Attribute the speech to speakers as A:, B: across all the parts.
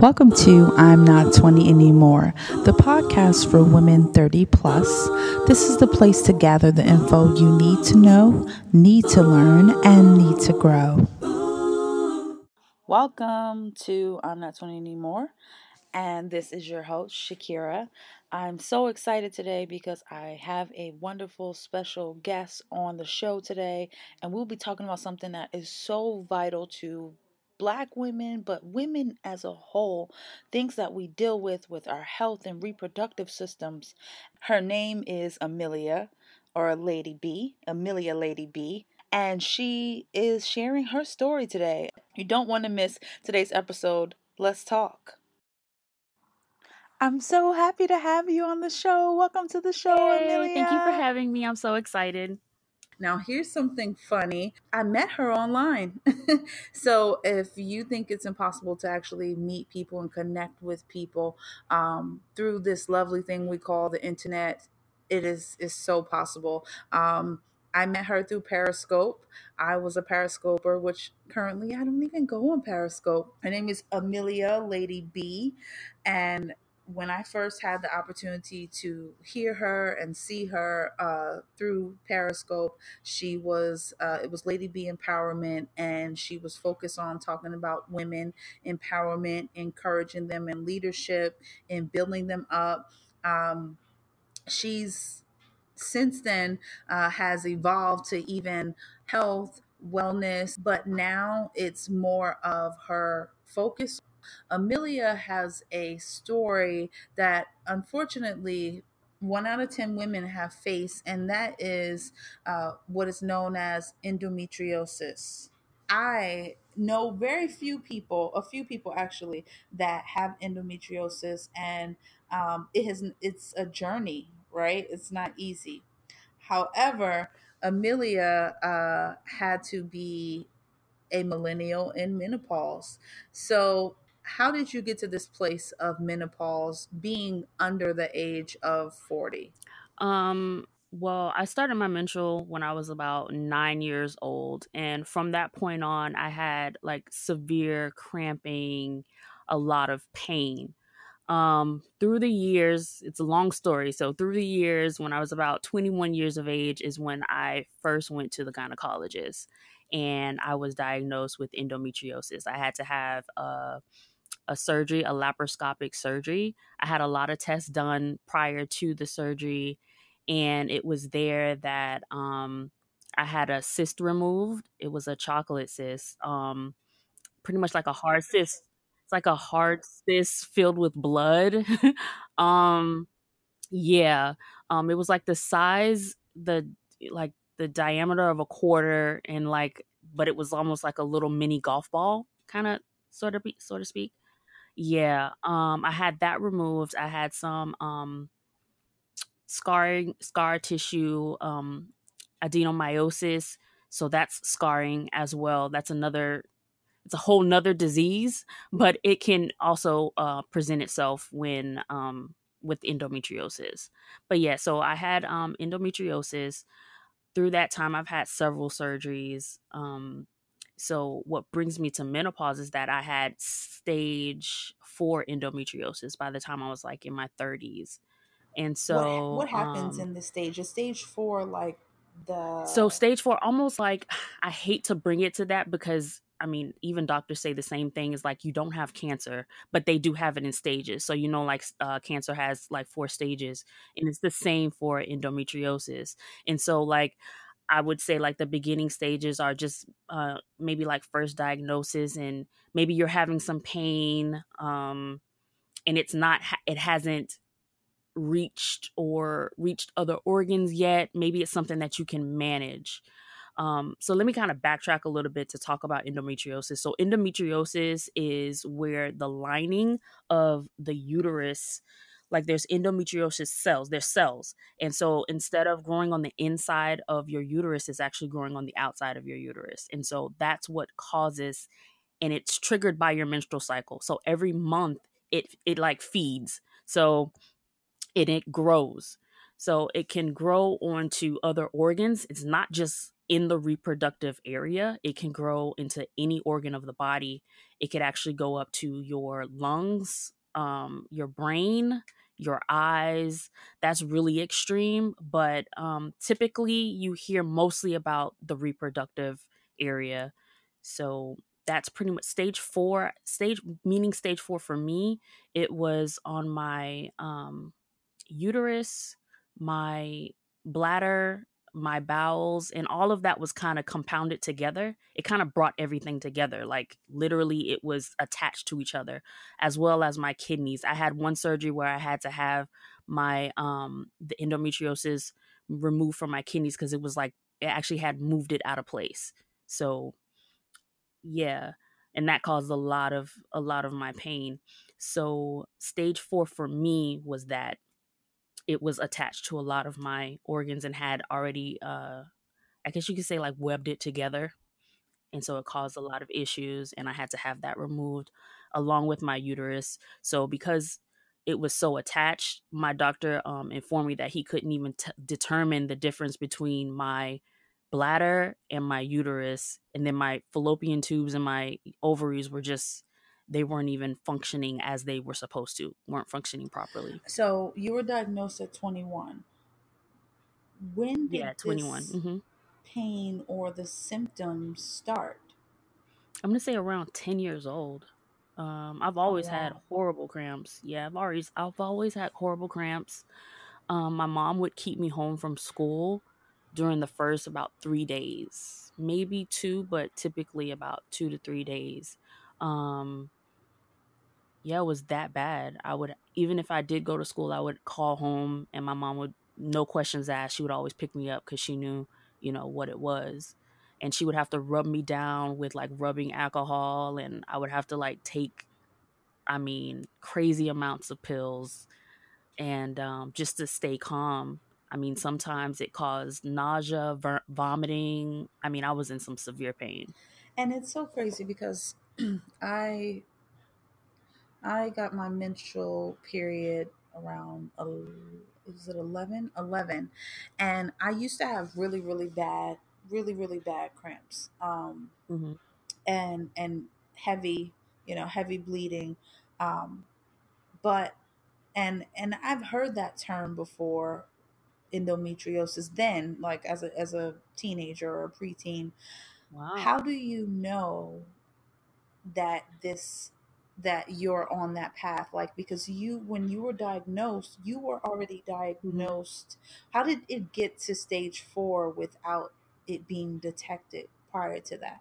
A: Welcome to I'm Not 20 Anymore, the podcast for women 30 plus. This is the place to gather the info you need to know, need to learn, and need to grow. Welcome to I'm Not 20 Anymore, and this is your host, Shakira. I'm so excited today because I have a wonderful special guest on the show today, and we'll be talking about something that is so vital to black women, but women as a whole, things that we deal with with our health and reproductive systems. Her name is Amelia, or Lady B, Amelia Lady B, and she is sharing her story today. You don't want to miss today's episode. Let's talk. I'm so happy to have you on the show. Welcome to the show,
B: Hey,
A: Amelia.
B: thank you for having me. I'm so excited.
A: Now, here's something funny. I met her online. so, if you think it's impossible to actually meet people and connect with people um, through this lovely thing we call the internet, it is is so possible. Um, I met her through Periscope. I was a Periscoper, which currently I don't even go on Periscope. Her name is Amelia Lady B, and when I first had the opportunity to hear her and see her uh, through Periscope, she was uh, it was Lady B Empowerment, and she was focused on talking about women empowerment, encouraging them in leadership, and building them up. Um, she's since then uh, has evolved to even health, wellness, but now it's more of her focus. Amelia has a story that unfortunately one out of 10 women have faced, and that is uh, what is known as endometriosis. I know very few people, a few people actually, that have endometriosis, and um, it has it's a journey, right? It's not easy. However, Amelia uh, had to be a millennial in menopause. So, how did you get to this place of menopause being under the age of 40?
B: Um, well, I started my menstrual when I was about nine years old, and from that point on, I had like severe cramping, a lot of pain. Um, through the years, it's a long story. So, through the years, when I was about 21 years of age, is when I first went to the gynecologist and I was diagnosed with endometriosis. I had to have a, a surgery, a laparoscopic surgery. I had a lot of tests done prior to the surgery, and it was there that um, I had a cyst removed. It was a chocolate cyst, um, pretty much like a hard cyst. It's like a hard cyst filled with blood. um, yeah, um, it was like the size, the like the diameter of a quarter, and like, but it was almost like a little mini golf ball, kind of, sort of, be, so to speak. Yeah, um, I had that removed. I had some um scarring, scar tissue, um, adenomyosis. So that's scarring as well. That's another. It's a whole nother disease, but it can also uh, present itself when um, with endometriosis. But yeah, so I had um, endometriosis. Through that time, I've had several surgeries. Um, so what brings me to menopause is that I had stage four endometriosis by the time I was like in my 30s. And so
A: what happens
B: um
A: in this stage? Is stage four like the.
B: so stage four almost like I hate to bring it to that because I mean even doctors say the same thing is like you don't have cancer, but they do have it in stages. So you know like uh, cancer has like four stages and it's the same for endometriosis. And so like I would say like the beginning stages are just uh, maybe like first diagnosis and maybe you're having some pain um, and it's not it hasn't reached or reached other organs yet. Maybe it's something that you can manage. Um, so let me kind of backtrack a little bit to talk about endometriosis. So endometriosis is where the lining of the uterus, like there's endometriosis cells, there's cells. And so instead of growing on the inside of your uterus, it's actually growing on the outside of your uterus. And so that's what causes, and it's triggered by your menstrual cycle. So every month it it like feeds. So and it grows. So it can grow onto other organs. It's not just in the reproductive area. It can grow into any organ of the body. It could actually go up to your lungs, um, your brain, your eyes. That's really extreme, but um, typically you hear mostly about the reproductive area. So that's pretty much stage four. Stage meaning stage four for me, it was on my um, uterus, my bladder, my bowels, and all of that was kind of compounded together. It kind of brought everything together. Like literally, it was attached to each other, as well as my kidneys. I had one surgery where I had to have my um the endometriosis removed from my kidneys because it was like it actually had moved it out of place. So yeah, and that caused a lot of a lot of my pain. So stage 4 for me was that it was attached to a lot of my organs and had already uh I guess you could say like webbed it together. And so it caused a lot of issues and I had to have that removed along with my uterus. So because it was so attached, my doctor um, informed me that he couldn't even t- determine the difference between my bladder and my uterus and then my fallopian tubes and my ovaries were just they weren't even functioning as they were supposed to weren't functioning properly.
A: So you were diagnosed at 21 when did
B: yeah 21 mm-hmm.
A: pain or the symptoms start?
B: I'm gonna say around 10 years old. Um, i've always oh, had horrible cramps. Yeah i've always i've always had horrible cramps. Um, my mom would keep me home from school during the first about three days, maybe two, but typically about two to three days. Um, yeah, it was that bad. I would, even if I did go to school, I would call home and my mom would, no questions asked, she would always pick me up because she knew, you know, what it was. And she would have to rub me down with like rubbing alcohol, and I would have to like take, I mean, crazy amounts of pills and um, just to stay calm I mean, sometimes it caused nausea, ver- vomiting. I mean, I was in some severe pain.
A: And it's so crazy because I I got my menstrual period around is it 11 11 and i used to have really really bad really really bad cramps um mm-hmm. and and heavy you know heavy bleeding um but and and i've heard that term before endometriosis then, like as a as a teenager or a preteen. Wow. How do you know that this that you're on that path like because you when you were diagnosed you were already mm-hmm. diagnosed how did it get to stage 4 without it being detected prior to that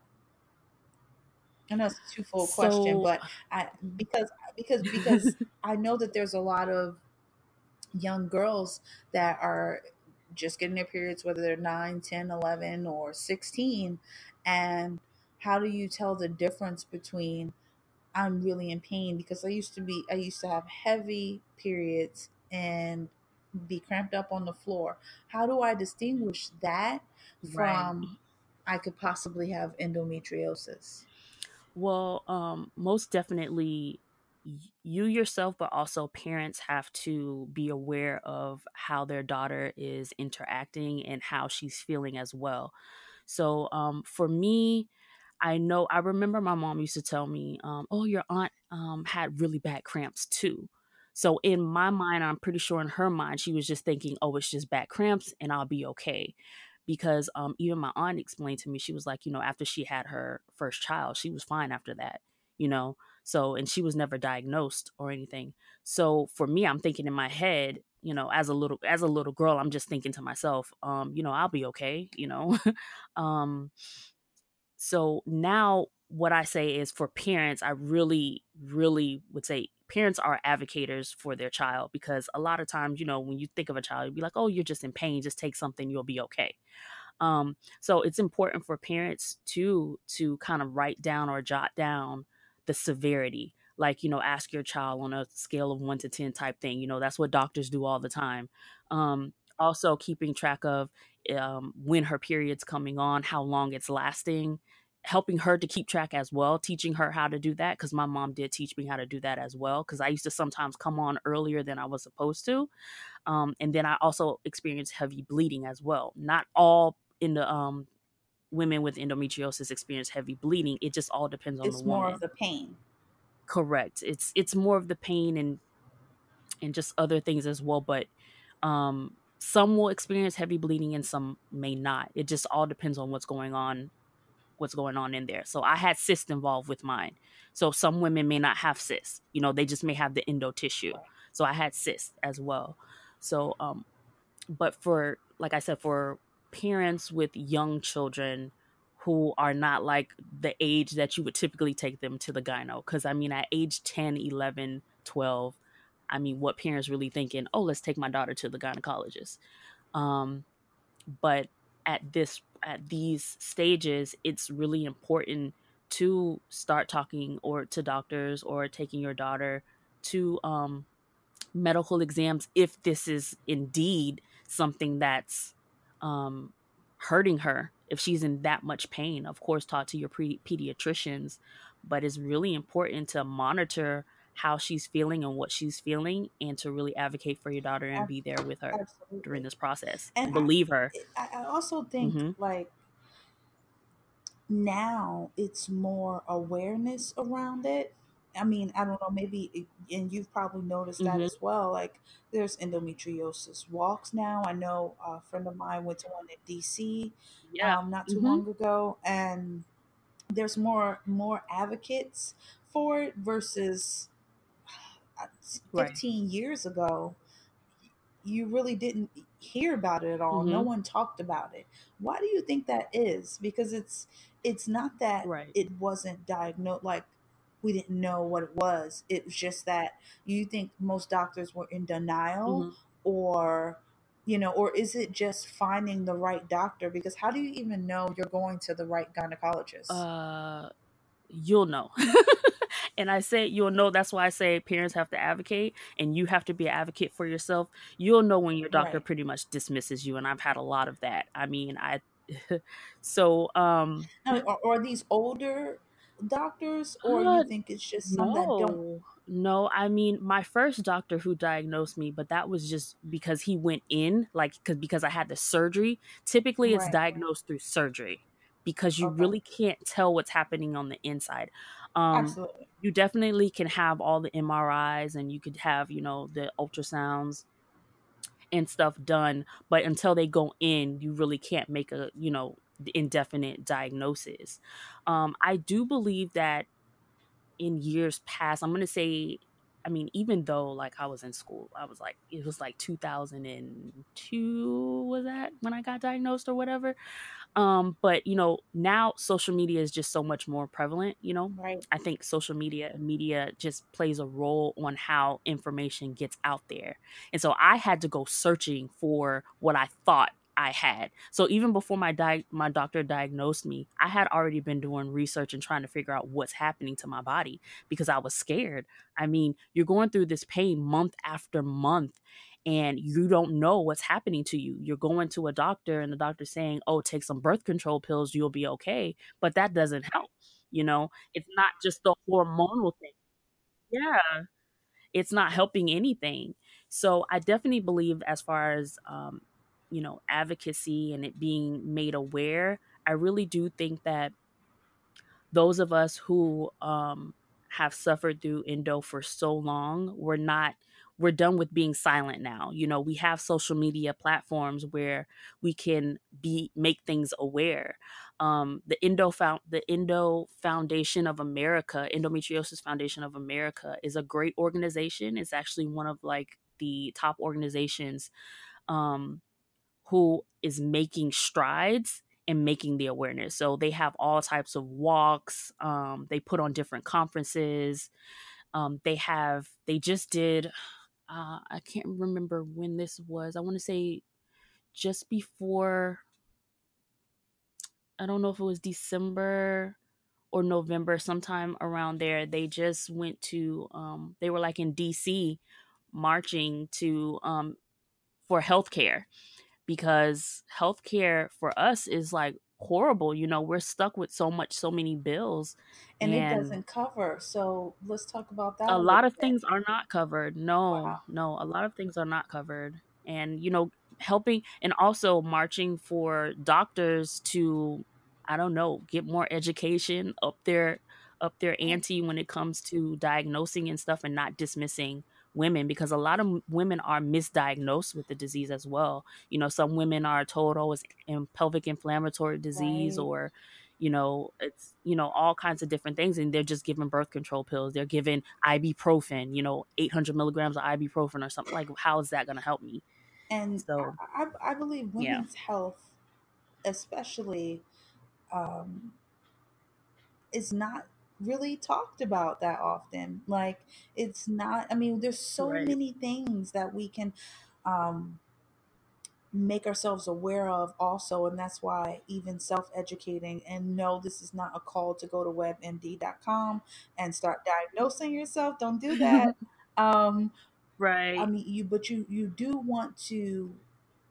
A: I know it's a twofold so, question, but I because because because I know that there's a lot of young girls that are just getting their periods, whether they're 9, 10, 11, or 16. And how do you tell the difference between I'm really in pain? Because I used to be, I used to have heavy periods and be cramped up on the floor. How do I distinguish that from right. I could possibly have endometriosis?
B: Well, um, most definitely you yourself, but also parents have to be aware of how their daughter is interacting and how she's feeling as well. So, um, for me, I know I remember my mom used to tell me, um, "Oh, your aunt um, had really bad cramps too." So in my mind, I'm pretty sure in her mind, she was just thinking, "Oh, it's just bad cramps, and I'll be okay." Because um, even my aunt explained to me, she was like, you know, after she had her first child, she was fine after that, you know. So, and she was never diagnosed or anything. So for me, I'm thinking in my head, you know, as a little as a little girl, I'm just thinking to myself, um, you know, I'll be okay, you know. um so now what I say is for parents, I really, really would say parents are advocates for their child because a lot of times, you know, when you think of a child, you'd be like, oh, you're just in pain, just take something, you'll be okay. Um, so it's important for parents to to kind of write down or jot down the severity like you know ask your child on a scale of 1 to 10 type thing you know that's what doctors do all the time um, also keeping track of um, when her period's coming on how long it's lasting helping her to keep track as well teaching her how to do that because my mom did teach me how to do that as well because i used to sometimes come on earlier than i was supposed to um, and then i also experienced heavy bleeding as well not all in the um, women with endometriosis experience heavy bleeding. It just all depends on
A: it's
B: the woman.
A: It's more of the pain.
B: Correct. It's it's more of the pain and and just other things as well. But um, some will experience heavy bleeding and some may not. It just all depends on what's going on, what's going on in there. So I had cysts involved with mine. So some women may not have cysts. You know, they just may have the endo tissue. So I had cysts as well. So um, but for like I said, for parents with young children who are not like the age that you would typically take them to the gyno. Because I mean, at age 10, 11, 12, I mean, what parents really thinking, oh, let's take my daughter to the gynecologist. Um, but at this, at these stages, it's really important to start talking or to doctors or taking your daughter to um, medical exams if this is indeed something that's um, hurting her if she's in that much pain. Of course, talk to your pre- pediatricians, but it's really important to monitor how she's feeling and what she's feeling and to really advocate for your daughter and be there with her Absolutely. during this process and, believe
A: I,
B: her.
A: I also think mm-hmm. like now it's more awareness around it I mean, I don't know, maybe, and you've probably noticed that mm-hmm. as well. Like, there's endometriosis walks now. I know a friend of mine went to one in DC, yeah, um, not too mm-hmm. long ago, and there's more more advocates for it versus 15 right. years ago. You really didn't hear about it at all. Mm-hmm. No one talked about it. Why do you think that is? Because it's it's not that right. it wasn't diagnosed like we didn't know what it was. It was just that you think most doctors were in denial mm-hmm. or you know, or is it just finding the right doctor? Because how do you even know you're going to the right gynecologist?
B: Uh, you'll know. and I say you'll know. That's why I say parents have to advocate, and you have to be an advocate for yourself. You'll know when your doctor right. pretty much dismisses you, and I've had a lot of that. I mean, I so um,
A: are, are these older doctors, or uh, you think it's just some no. that don't?
B: No, I mean my first doctor who diagnosed me, but that was just because he went in, like, because because I had the surgery. Typically, it's diagnosed through surgery because you okay. really can't tell what's happening on the inside. Um, Absolutely. You definitely can have all the MRIs and you could have, you know, the ultrasounds and stuff done, but until they go in, you really can't make a, you know, indefinite diagnosis. Um, I do believe that in years past, I'm going to say, I mean, even though like I was in school, I was like, it was like 2002 was that when I got diagnosed or whatever. Um, but you know, now social media is just so much more prevalent, you know.
A: Right.
B: I think social media media just plays a role on how information gets out there. And so I had to go searching for what I thought I had. So even before my di- my doctor diagnosed me, I had already been doing research and trying to figure out what's happening to my body because I was scared. I mean, you're going through this pain month after month and you don't know what's happening to you. You're going to a doctor and the doctor's saying, "Oh, take some birth control pills, you'll be okay." But that doesn't help. You know, it's not just the hormonal thing. Yeah. It's not helping anything. So I definitely believe as far as um, you know advocacy and it being made aware i really do think that those of us who um, have suffered through endo for so long we're not we're done with being silent now you know we have social media platforms where we can be make things aware um, the endo found the endo foundation of america endometriosis foundation of america is a great organization it's actually one of like the top organizations um, who is making strides and making the awareness. So they have all types of walks. Um, they put on different conferences. Um, they have they just did. Uh, I can't remember when this was. I want to say just before. I don't know if it was December or November, sometime around there. They just went to. Um, they were like in D.C. marching to um, for healthcare because healthcare for us is like horrible. You know, we're stuck with so much, so many bills.
A: And, and it doesn't cover. So let's talk about that.
B: A, lot of bit. things are not covered. No, wow. no, a lot of things are not covered. And, you know, helping and also marching for doctors to I don't know, get more education up their up their ante when it comes to diagnosing and stuff and not dismissing women because a lot of women are misdiagnosed with the disease as well. You know, some women are told, oh, it's in pelvic inflammatory disease right. or you know it's you know all kinds of different things and they're just given birth control pills they're given ibuprofen you know 800 milligrams of ibuprofen or something like how is that going to help me
A: and so I, I believe women's yeah. health especially um, is not really talked about that often. Like it's not I mean there's so right. many things that we can um make ourselves aware of also and that's why even self-educating and no this is not a call to go to webmd.com and start diagnosing yourself don't do that um
B: right
A: i mean you but you you do want to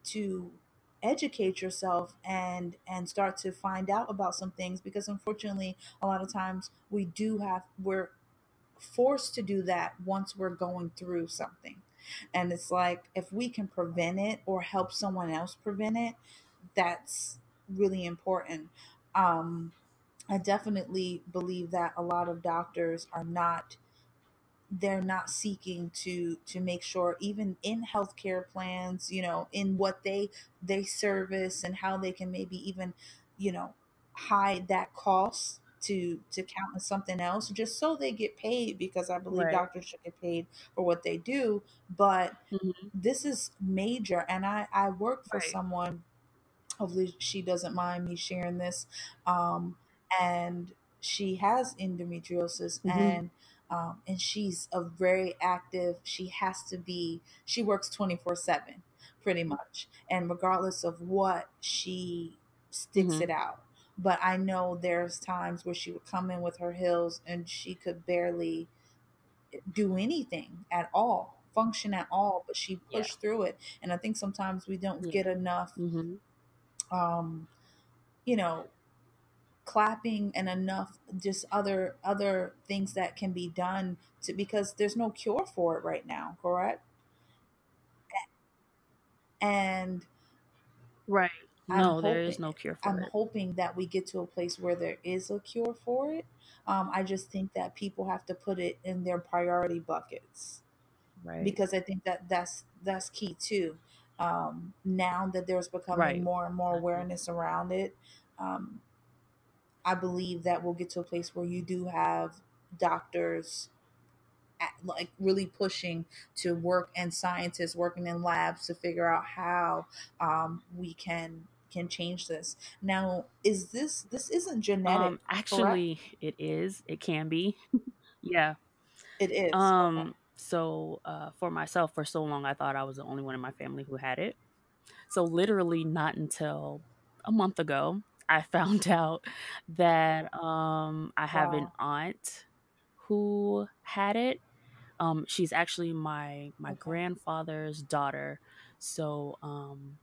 A: to educate yourself and and start to find out about some things because unfortunately a lot of times we do have we're forced to do that once we're going through something. And it's like if we can prevent it or help someone else prevent it that's really important. Um i definitely believe that a lot of doctors are not they're not seeking to to make sure even in healthcare plans you know in what they they service and how they can maybe even you know hide that cost to to count as something else just so they get paid because i believe right. doctors should get paid for what they do but mm-hmm. this is major and i i work for right. someone hopefully she doesn't mind me sharing this um and she has endometriosis mm-hmm. and um, and she's a very active she has to be she works 24 7 pretty much and regardless of what she sticks mm-hmm. it out but i know there's times where she would come in with her heels and she could barely do anything at all function at all but she pushed yeah. through it and i think sometimes we don't yeah. get enough mm-hmm. um you know clapping and enough just other other things that can be done to because there's no cure for it right now correct? And
B: right. No there is no cure for
A: I'm
B: it.
A: i'm hoping that we get to a place where there is a cure for it. Um, i just think that people have to put it in their priority buckets right. because i think that that's that's key too. Um, now that there's becoming right. more and more awareness around it um, I believe that we'll get to a place where you do have doctors at, like really pushing to work and scientists working in labs to figure out how um, we can can change this. Now, is this this isn't genetic? Um,
B: actually, correct? it is. It can be. yeah,
A: it is.
B: Um. Okay. So, uh, for myself, for so long, I thought I was the only one in my family who had it. So, literally, not until a month ago, I found out that um, I have wow. an aunt who had it. Um, she's actually my my okay. grandfather's daughter. So um,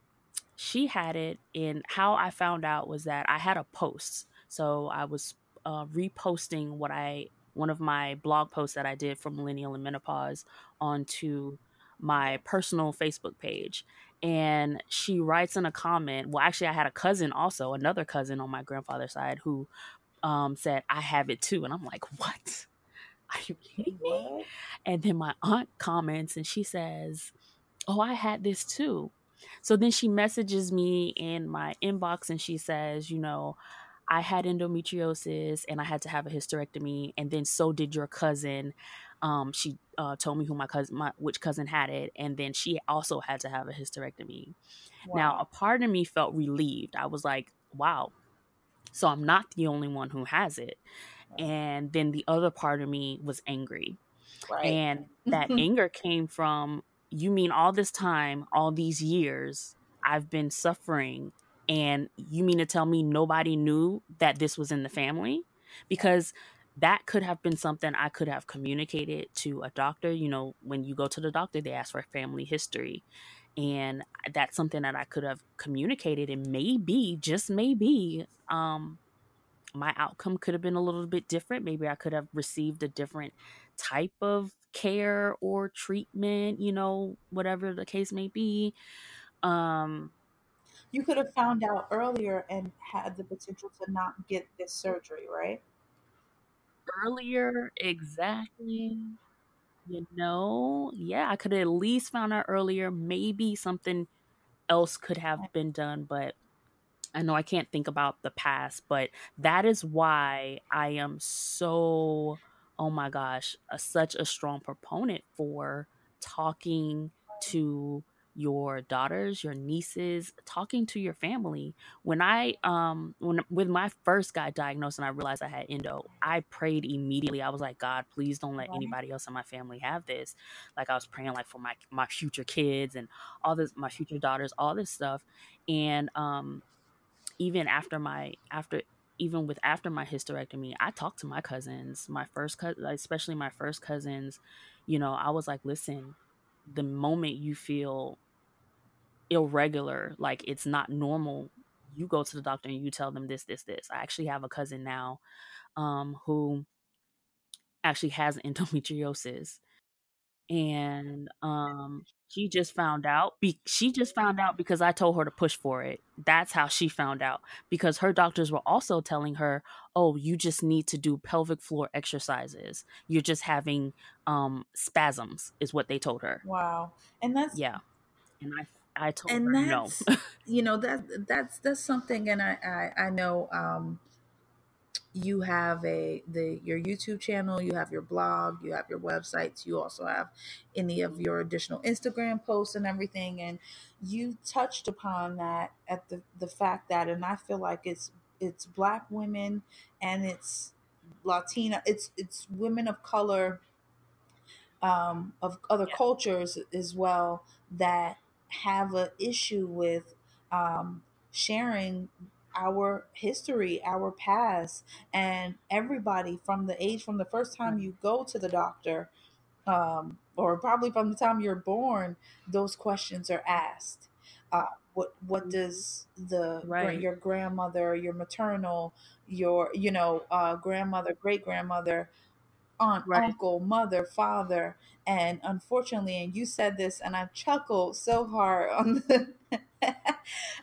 B: she had it. And how I found out was that I had a post. So I was uh, reposting what I one of my blog posts that I did for millennial and menopause onto my personal Facebook page and she writes in a comment well actually i had a cousin also another cousin on my grandfather's side who um, said i have it too and i'm like what? Are you kidding me? And then my aunt comments and she says oh i had this too. So then she messages me in my inbox and she says you know i had endometriosis and i had to have a hysterectomy and then so did your cousin um, she uh, told me who my cousin, my, which cousin had it, and then she also had to have a hysterectomy. Wow. Now, a part of me felt relieved. I was like, "Wow, so I'm not the only one who has it." And then the other part of me was angry, right. and that anger came from you mean all this time, all these years, I've been suffering, and you mean to tell me nobody knew that this was in the family? Because that could have been something I could have communicated to a doctor. You know, when you go to the doctor, they ask for family history. And that's something that I could have communicated, and maybe, just maybe, um, my outcome could have been a little bit different. Maybe I could have received a different type of care or treatment, you know, whatever the case may be. Um,
A: you could have found out earlier and had the potential to not get this surgery, right?
B: Earlier, exactly. You know, yeah, I could have at least found out earlier. Maybe something else could have been done, but I know I can't think about the past, but that is why I am so, oh my gosh, a, such a strong proponent for talking to your daughters, your nieces, talking to your family. When I um when with my first got diagnosed and I realized I had endo, I prayed immediately. I was like, God, please don't let anybody else in my family have this. Like I was praying like for my my future kids and all this my future daughters, all this stuff. And um even after my after even with after my hysterectomy, I talked to my cousins, my first cousin, especially my first cousins. You know, I was like, listen, the moment you feel irregular, like it's not normal, you go to the doctor and you tell them this, this, this. I actually have a cousin now um, who actually has endometriosis. And um, she just found out. Be- she just found out because I told her to push for it. That's how she found out. Because her doctors were also telling her, "Oh, you just need to do pelvic floor exercises. You're just having um, spasms," is what they told her.
A: Wow, and that's
B: yeah. And I I told
A: and
B: her
A: that's
B: no.
A: you know that that's that's something, and I I, I know um, you have a the your YouTube channel, you have your blog, you have your websites, you also have any of your additional Instagram posts and everything, and you touched upon that at the the fact that, and I feel like it's it's black women and it's Latina, it's it's women of color um, of other
B: Yeah.
A: cultures as well that have an issue with um, sharing our history, our past, and everybody from the age from the first time you go to the doctor, um, or probably from the time you're born, those questions are asked. Uh, what what does the
B: Right.
A: your grandmother, your maternal, your you know uh, grandmother, great grandmother, aunt,
B: Right.
A: uncle, mother, father, and unfortunately, and you said this, and I chuckled so hard on the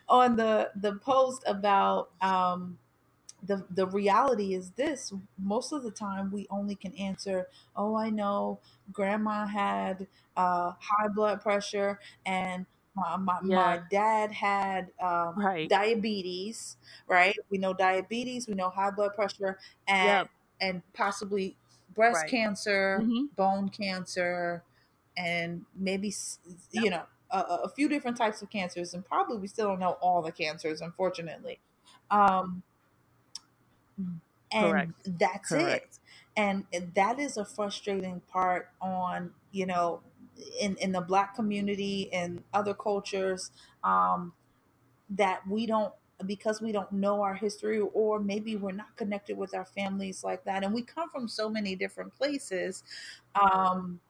A: on the the post about um, the the reality is this: most of the time, we only can answer, "Oh, I know, Grandma had uh, high blood pressure, and my my, my dad had um,
B: Right.
A: diabetes." Right? We know diabetes, we know high blood pressure, and
B: Yep.
A: and possibly breast
B: Right.
A: cancer,
B: hmm
A: bone cancer, and maybe
B: Yep.
A: you know a, a few different types of cancers, and probably we still don't know all the cancers, unfortunately. Um, and
B: Correct.
A: that's it. And that is a frustrating part on you know in in the black community and other cultures um, that we don't because we don't know our history or maybe we're not connected with our families like that and we come from so many different places um,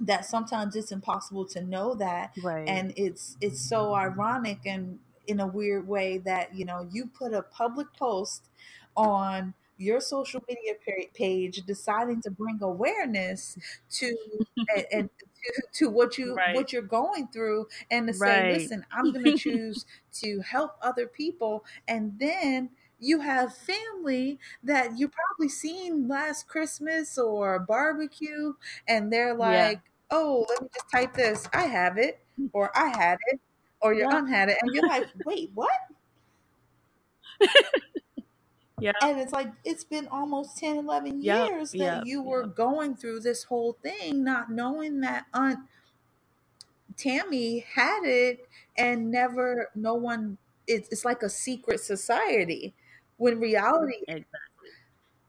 A: that sometimes it's impossible to know that
B: Right.
A: and it's it's so ironic and in a weird way that you know you put a public post on your social media page deciding to bring awareness to and, and to, to what you
B: Right.
A: what you're going through and to say listen i'm going to choose to help other people and then you have family that you probably seen last christmas or barbecue and they're
B: Yeah.
A: like oh let me just type this i have it or i had it or your
B: Yeah.
A: aunt had it and you're like wait what
B: Yeah.
A: and it's like it's been almost 10 11
B: Yep.
A: years that
B: Yep.
A: you were
B: Yep.
A: going through this whole thing not knowing that aunt tammy had it and never no one it's, it's like a secret society when reality
B: Exactly.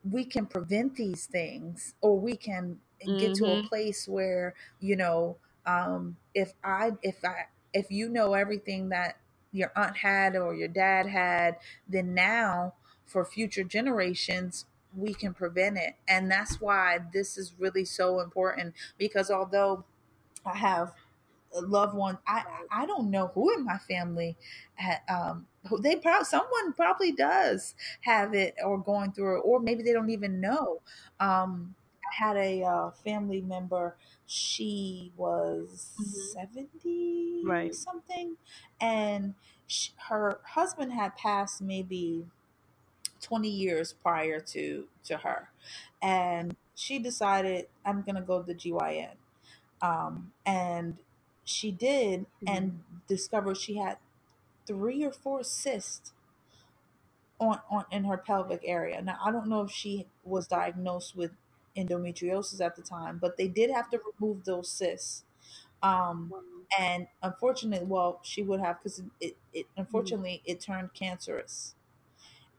A: we can prevent these things or we can get to a
B: hmm
A: place where you know um if i if i if you know everything that your aunt had or your dad had then now for future generations we can prevent it and that's why this is really so important because although i have a loved one i i don't know who in my family um they probably someone probably does have it or going through it or maybe they don't even know um I had a uh, family member. She was
B: Mhm.
A: 70
B: Right.
A: something, and sh her husband had passed maybe 20 years prior to to her, and she decided I'm gonna go to the GYN, um, and she did, and discovered she had three or four cysts on, on in her pelvic area. Now I don't know if she was diagnosed with endometriosis at the time, but they did have to remove those cysts. Um, and unfortunately, well, she would have because it, it unfortunately it turned cancerous,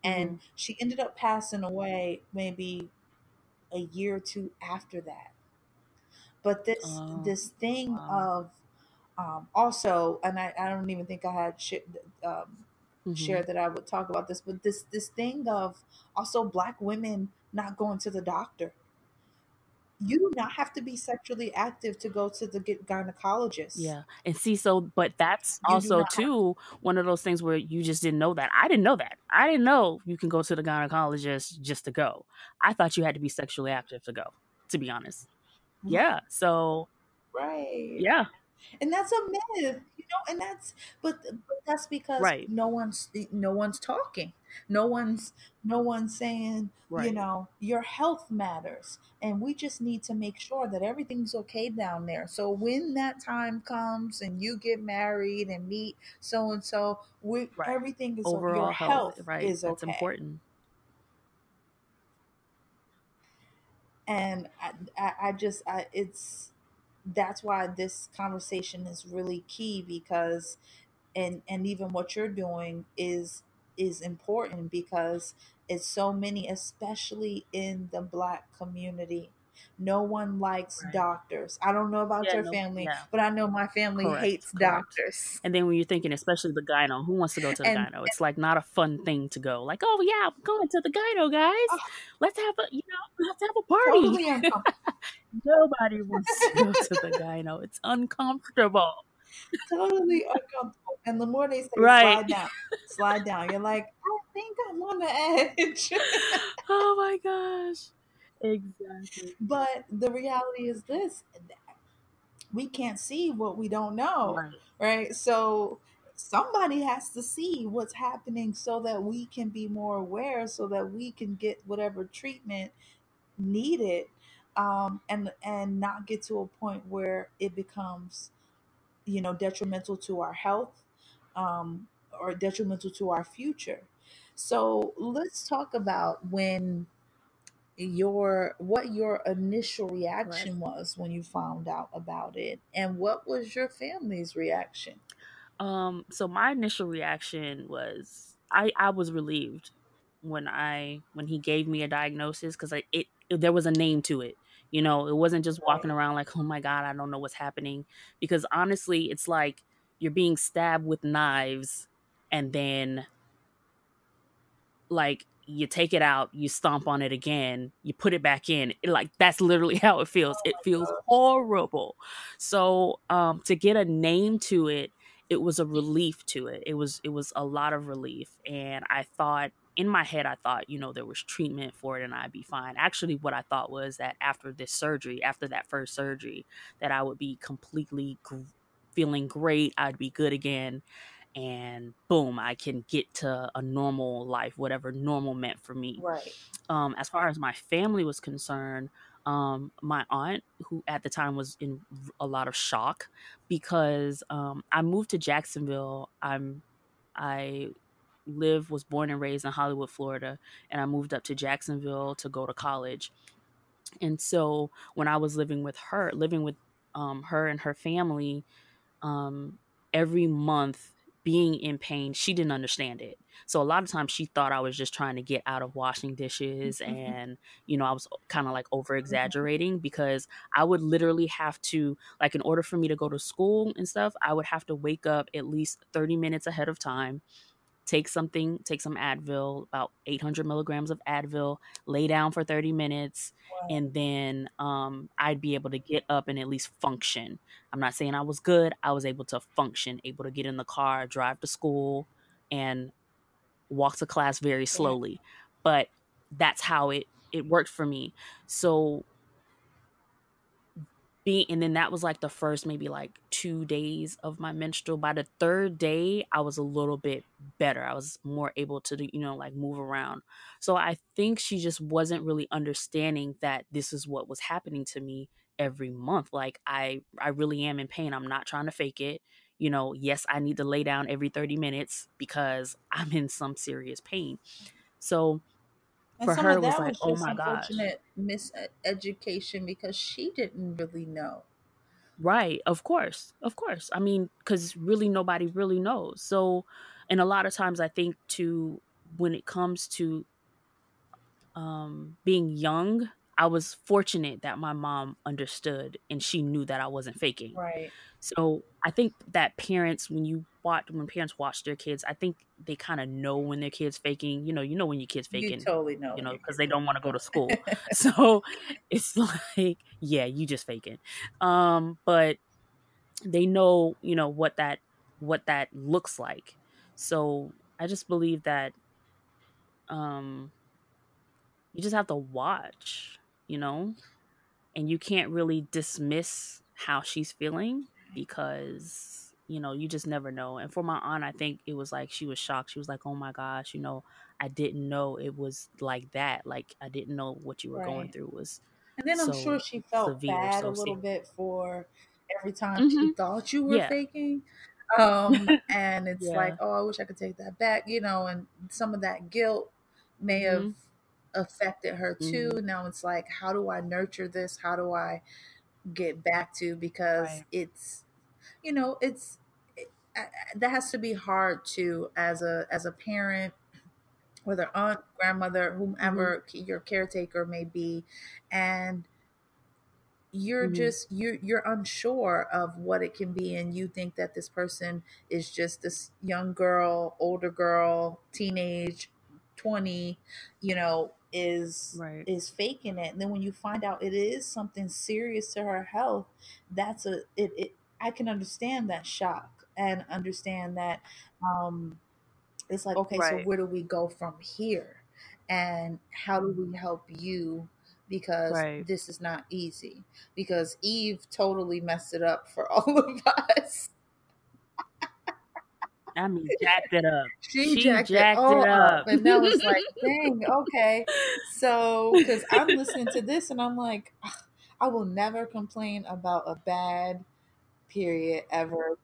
A: and she ended up passing away maybe a year or two after that. But this
B: Oh,
A: this thing
B: wow.
A: of um, also, and I, I don't even think I had sh- um,
B: Mhm.
A: shared that I would talk about this, but this this thing of also black women not going to the doctor. You do not have to be sexually active to go to the gynecologist.
B: Yeah. And see, so, but that's
A: You
B: also too one of those things where you just didn't know that. I didn't know that. I didn't know you can go to the gynecologist just to go. I thought you had to be sexually active to go, to be honest. Mm-hmm. Yeah. So,
A: right.
B: yeah.
A: And that's a myth you know and that's but but that's because
B: Right.
A: no one's no one's talking no one's no one's saying you know your health matters and we just need to make sure that everything's okay down there so when that time comes and you get married and meet so and so we
B: Right.
A: everything is
B: Overall
A: your
B: health,
A: health
B: right.
A: is
B: That's
A: okay
B: important.
A: and I, I, I just I, it's that's why this conversation is really key because and and even what you're doing is is important because it's so many especially in the black community no one likes
B: Right.
A: doctors i don't know about
B: Yeah,
A: your
B: no,
A: family
B: yeah.
A: but i know my family
B: Correct.
A: hates
B: Correct.
A: doctors
B: And then when you're thinking, especially the gyno, who wants to go to the
A: and
B: gyno? It's like not a fun thing to go. Like, oh yeah, I'm going to the gyno, guys.
A: oh,
B: Let's have a, you know, let's have a party.
A: totally
B: Nobody wants to go to the gyno. It's uncomfortable.
A: totally uncomfortable and the more they say
B: Right.
A: slide down slide down you're like i think i'm on the edge
B: oh my gosh. Exactly.
A: but the reality is this we can't see what we don't know
B: Right.
A: right? So somebody has to see what's happening so that we can be more aware, so that we can get whatever treatment needed, um, and and not get to a point where it becomes, you know, detrimental to our health, um, or detrimental to our future. So let's talk about when your what your initial
B: Right.
A: reaction was when you found out about it and what was your family's reaction
B: Um, so my initial reaction was I I was relieved when I when he gave me a diagnosis because it, it there was a name to it. You know, it wasn't just walking around like, oh my god, I don't know what's happening. Because honestly, it's like you're being stabbed with knives, and then like you take it out, you stomp on it again, you put it back in. It, like that's literally how it feels. It feels horrible. So um to get a name to it, it was a relief to it. It was it was a lot of relief and I thought in my head I thought, you know, there was treatment for it and I'd be fine. Actually what I thought was that after this surgery, after that first surgery, that I would be completely gr- feeling great, I'd be good again and boom, I can get to a normal life, whatever normal meant for me.
A: right
B: Um, as far as my family was concerned, um, my aunt, who at the time was in a lot of shock because um, I moved to Jacksonville. I'm I live was born and raised in Hollywood, Florida, and I moved up to Jacksonville to go to college. And so when I was living with her, living with um, her and her family, um, every month being in pain, she didn't understand it. So a lot of times she thought I was just trying to get out of washing dishes mm-hmm. and, you know, I was kind of like mm-hmm. over exaggerating because I would literally have to, like, in order for me to go to school and stuff, I would have to wake up at least 30 minutes ahead of time, take something, take some Advil, about 800 milligrams of Advil, lay down for 30 minutes,
A: right
B: and then um, I'd be able to get up and at least function. I'm not saying I was good. I was able to function, able to get in the car, drive to school, and walk to class very
A: yeah
B: slowly. But that's how it it worked for me. So being and then that was like the first maybe like two days of my menstrual. By the third day i was a little bit better. I was more able to you know like move around. So i think she just wasn't really understanding that this is what was happening to me every month. Like i i really am in pain. I'm not trying to fake it. You know yes i need to lay down every 30 minutes because i'm in some serious pain. So
A: and for her, it was like, was oh my gosh. miseducation because she didn't really know.
B: Right, of course, of course. I mean, because really nobody really knows. So, and a lot of times I think to when it comes to um, being young, I was fortunate that my mom understood and she knew that I wasn't faking.
A: Right.
B: So I think that parents, when you watch, when parents watch their kids, I think they kind of know when their kids faking. You know, you know when your kids faking.
A: You totally know.
B: You know, because they don't want to go to school. so it's like, yeah, you just faking. Um, but they know, you know, what that what that looks like. So I just believe that um you just have to watch, you know, and you can't really dismiss how she's feeling because you know you just never know and for my aunt i think it was like she was shocked she was like oh my gosh you know i didn't know it was like that like i didn't know what you were right. going through was
A: and then i'm sure she felt severe, bad so a little severe. bit for every time mm-hmm. she thought you were yeah. faking um and it's yeah. like oh i wish i could take that back you know and some of that guilt may mm-hmm. Affected her too mm-hmm. now it's like how do i nurture this how do i get back to because right. it's you know it's it, that has to be hard to as a as a parent whether aunt grandmother whomever mm-hmm. your caretaker may be and you're mm-hmm. just you're you're unsure of what it can be and you think that this person is just this young girl older girl teenage 20 you know is right. is faking it and then when you find out it is something serious to her health that's a it, it i can understand that shock and understand that um it's like okay right. so where do we go from here and how do we help you because right. this is not easy because eve totally messed it up for all of us
B: I mean, jacked it up.
A: She, she jacked, jacked, it, it up. up. And that was like, dang, okay. So, because I'm listening to this and I'm like, I will never complain about a bad period ever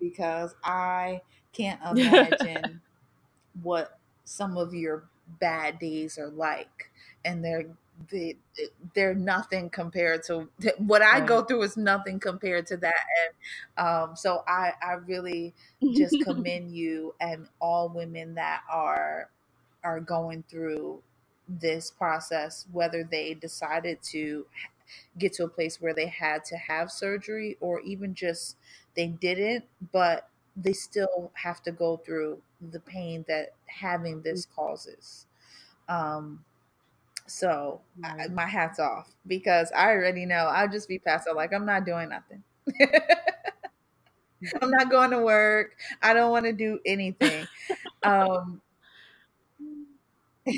A: because I can't imagine what some of your bad days are like. And they're they they're nothing compared to what I go through is nothing compared to that and um, so I I really just commend you and all women that are are going through this process whether they decided to get to a place where they had to have surgery or even just they didn't but they still have to go through the pain that having this mm. causes um so I, my hat's off because I already know I'll just be passed out like I'm not doing nothing. I'm not going to work. I don't want to do anything. Um,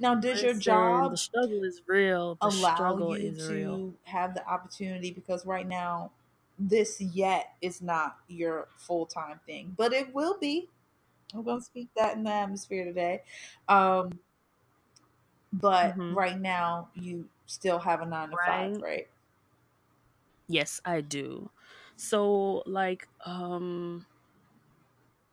A: now, does your job
B: the struggle is real? The
A: allow you to real. have the opportunity because right now, this yet is not your full time thing, but it will be. I'm going to speak that in the atmosphere today. Um, but mm-hmm. right now you still have a nine to right. five, right?
B: Yes, I do. So like um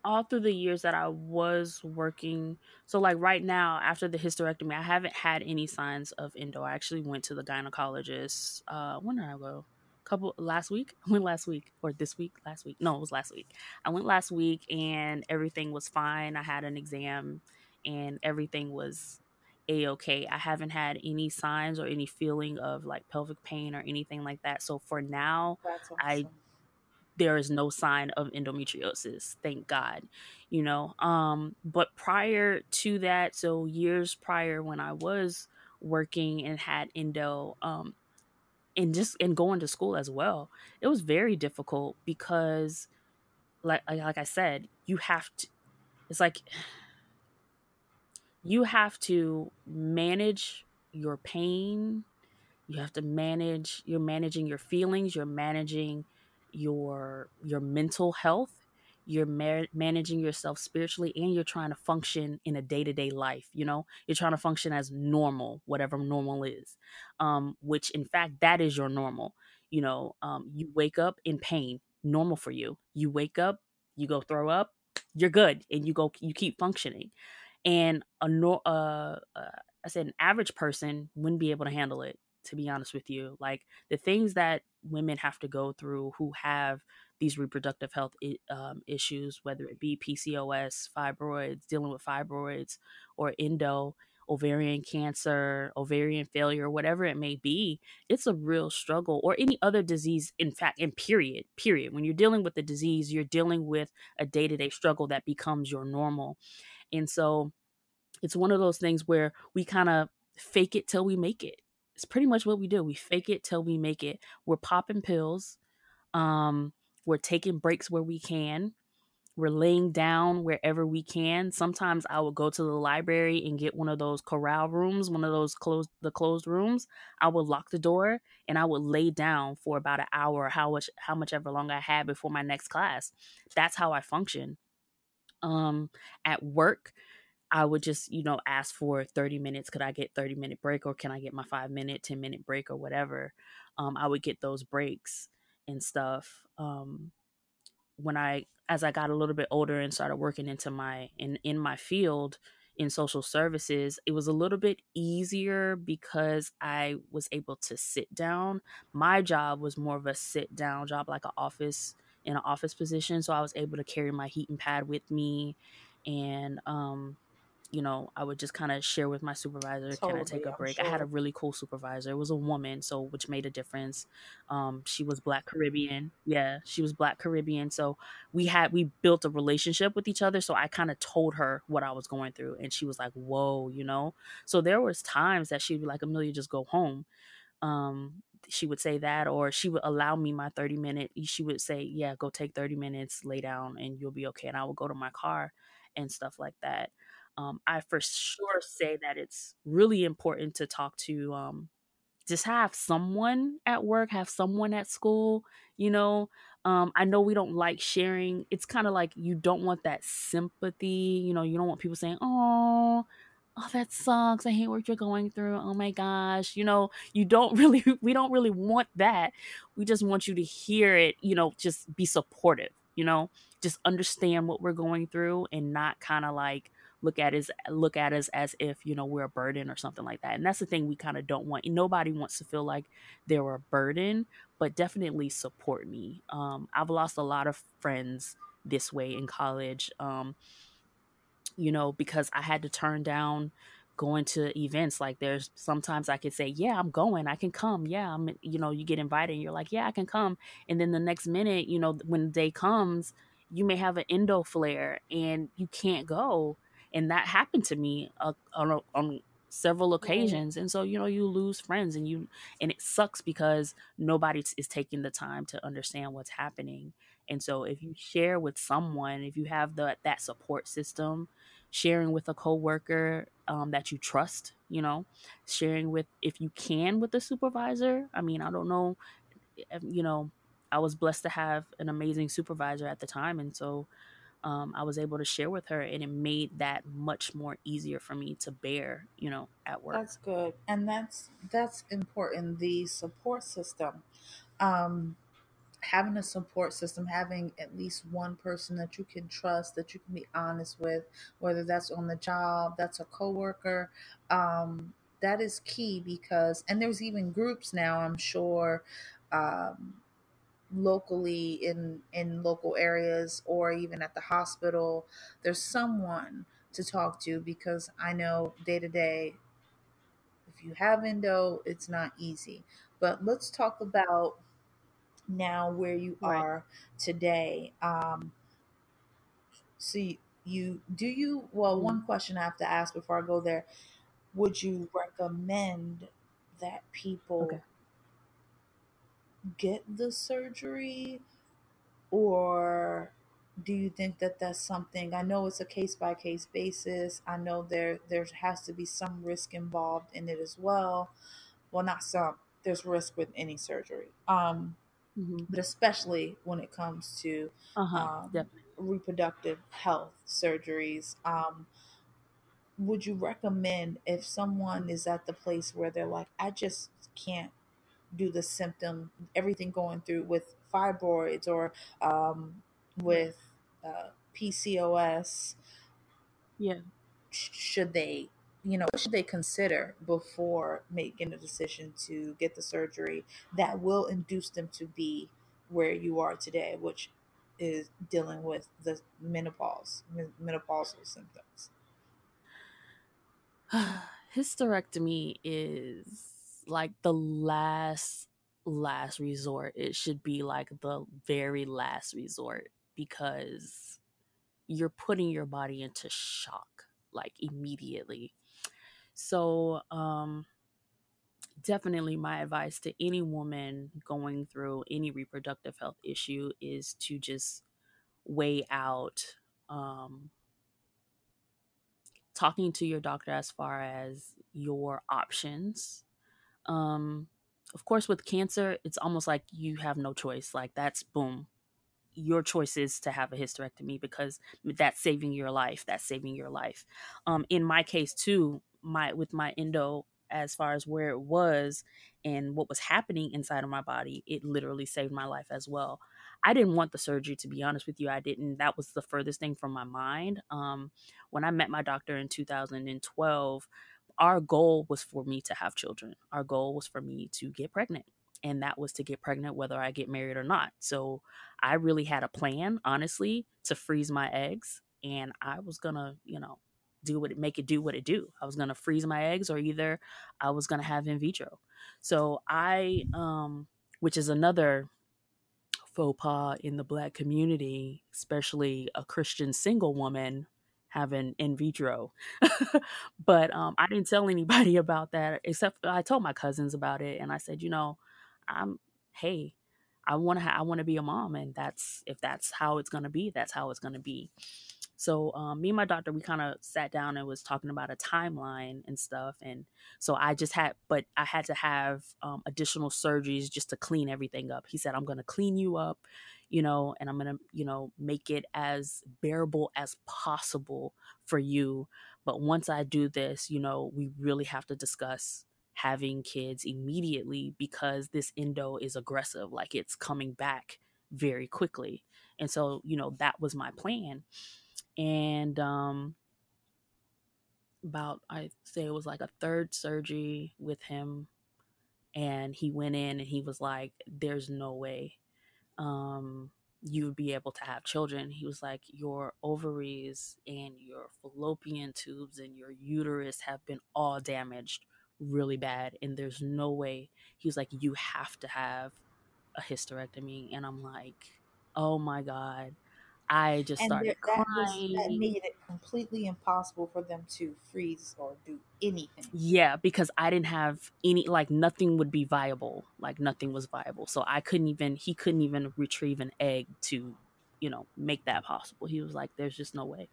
B: all through the years that I was working, so like right now after the hysterectomy, I haven't had any signs of endo. I actually went to the gynecologist. Uh, when did I go? couple last week. I went last week or this week. Last week, no, it was last week. I went last week and everything was fine. I had an exam and everything was a okay. I haven't had any signs or any feeling of like pelvic pain or anything like that. So for now, awesome. I there is no sign of endometriosis thank god you know um but prior to that so years prior when i was working and had endo um and just and going to school as well it was very difficult because like like i said you have to it's like you have to manage your pain You have to manage, you're managing your feelings, you're managing your your mental health, you're ma- managing yourself spiritually and you're trying to function in a day-to-day life, you know? You're trying to function as normal, whatever normal is. Um which in fact that is your normal. You know, um you wake up in pain, normal for you. You wake up, you go throw up, you're good and you go you keep functioning and a no uh, uh i said an average person wouldn't be able to handle it to be honest with you like the things that women have to go through who have these reproductive health um, issues whether it be pcos fibroids dealing with fibroids or endo ovarian cancer, ovarian failure, whatever it may be, it's a real struggle or any other disease in fact in period, period. When you're dealing with the disease, you're dealing with a day-to-day struggle that becomes your normal. And so it's one of those things where we kind of fake it till we make it. It's pretty much what we do. We fake it till we make it. We're popping pills. Um, we're taking breaks where we can we're laying down wherever we can. Sometimes I will go to the library and get one of those corral rooms, one of those closed the closed rooms. I will lock the door and I will lay down for about an hour, how much how much ever long I had before my next class. That's how I function. Um, at work, I would just, you know, ask for 30 minutes. Could I get 30 minute break or can I get my five minute, 10 minute break or whatever? Um, I would get those breaks and stuff. Um, when I as I got a little bit older and started working into my in in my field in social services, it was a little bit easier because I was able to sit down. My job was more of a sit down job, like an office in an office position. So I was able to carry my heating pad with me and um you know, I would just kind of share with my supervisor, totally, can I take a break? Sure. I had a really cool supervisor. It was a woman, so which made a difference. Um, she was Black Caribbean. Yeah, she was Black Caribbean. So we had we built a relationship with each other. So I kind of told her what I was going through, and she was like, "Whoa," you know. So there was times that she'd be like, "Amelia, just go home." Um, she would say that, or she would allow me my thirty minute. She would say, "Yeah, go take thirty minutes, lay down, and you'll be okay." And I would go to my car and stuff like that um, I for sure say that it's really important to talk to um, just have someone at work, have someone at school, you know. Um, I know we don't like sharing. It's kind of like you don't want that sympathy, you know, you don't want people saying, "Oh, oh that sucks. I hate what you're going through. Oh my gosh." You know, you don't really we don't really want that. We just want you to hear it, you know, just be supportive, you know. Just understand what we're going through and not kind of like look at us look at us as if you know we're a burden or something like that and that's the thing we kind of don't want nobody wants to feel like they're a burden but definitely support me um, i've lost a lot of friends this way in college um, you know because i had to turn down going to events like there's sometimes i could say yeah i'm going i can come yeah i'm you know you get invited and you're like yeah i can come and then the next minute you know when the day comes you may have an endo flare and you can't go and that happened to me uh, on, on several occasions and so you know you lose friends and you and it sucks because nobody is taking the time to understand what's happening and so if you share with someone if you have the that support system sharing with a coworker um, that you trust you know sharing with if you can with the supervisor i mean i don't know you know i was blessed to have an amazing supervisor at the time and so um, I was able to share with her, and it made that much more easier for me to bear, you know, at work.
A: That's good, and that's that's important. The support system, um, having a support system, having at least one person that you can trust, that you can be honest with, whether that's on the job, that's a coworker, um, that is key because, and there's even groups now. I'm sure. Um, locally in in local areas or even at the hospital there's someone to talk to because i know day to day if you have endo it's not easy but let's talk about now where you right. are today um so you, you do you well one mm-hmm. question i have to ask before i go there would you recommend that people okay get the surgery or do you think that that's something i know it's a case by case basis i know there there has to be some risk involved in it as well well not some there's risk with any surgery. Um, mm-hmm. But especially when it comes to uh-huh, um, reproductive health surgeries. Um, would you recommend if someone is at the place where they're like, I just can't do the symptom, everything going through with fibroids or um, with uh, PCOS?
B: Yeah.
A: Should they you know, what should they consider before making a decision to get the surgery that will induce them to be where you are today, which is dealing with the menopause, menopausal symptoms?
B: Hysterectomy is like the last last resort. It should be like the very last resort because you're putting your body into shock like immediately so, um, definitely my advice to any woman going through any reproductive health issue is to just weigh out um, talking to your doctor as far as your options. Um, of course, with cancer, it's almost like you have no choice. Like, that's boom. Your choice is to have a hysterectomy because that's saving your life. That's saving your life. Um, in my case, too, my with my endo as far as where it was and what was happening inside of my body, it literally saved my life as well. I didn't want the surgery to be honest with you. I didn't. That was the furthest thing from my mind. Um, when I met my doctor in 2012, our goal was for me to have children. Our goal was for me to get pregnant. And that was to get pregnant whether I get married or not. So I really had a plan, honestly, to freeze my eggs. And I was gonna, you know, do what it make it do what it do. I was gonna freeze my eggs, or either I was gonna have in vitro. So I, um, which is another faux pas in the black community, especially a Christian single woman having in vitro. but um, I didn't tell anybody about that except I told my cousins about it, and I said, you know, I'm hey. I want to ha- I want to be a mom and that's if that's how it's to be that's how it's to be so um, me and my doctor, we kind of sat down and was talking about a timeline and stuff. And so I just had, but I had to have um, additional surgeries just to clean everything up. He said, I'm going to clean you up, you know, and I'm going to, you know, make it as bearable as possible for you. But once I do this, you know, we really have to discuss having kids immediately because this endo is aggressive. Like it's coming back very quickly. And so, you know, that was my plan and um about I say it was like a third surgery with him and he went in and he was like there's no way um you would be able to have children. He was like your ovaries and your fallopian tubes and your uterus have been all damaged really bad and there's no way. He was like you have to have a hysterectomy and i'm like oh my god I just and started crying. Was,
A: that made it completely impossible for them to freeze or do anything.
B: Yeah, because I didn't have any, like, nothing would be viable. Like, nothing was viable. So I couldn't even, he couldn't even retrieve an egg to, you know, make that possible. He was like, there's just no way.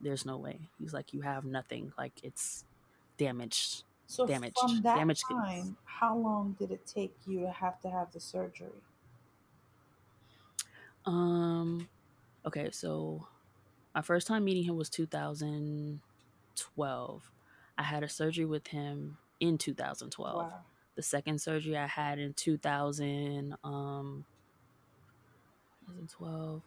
B: There's no way. He's like, you have nothing. Like, it's damaged.
A: So damaged. from that damaged time, how long did it take you to have to have the surgery?
B: Um, Okay, so my first time meeting him was 2012. I had a surgery with him in 2012. Wow. The second surgery I had in 2000 um 2012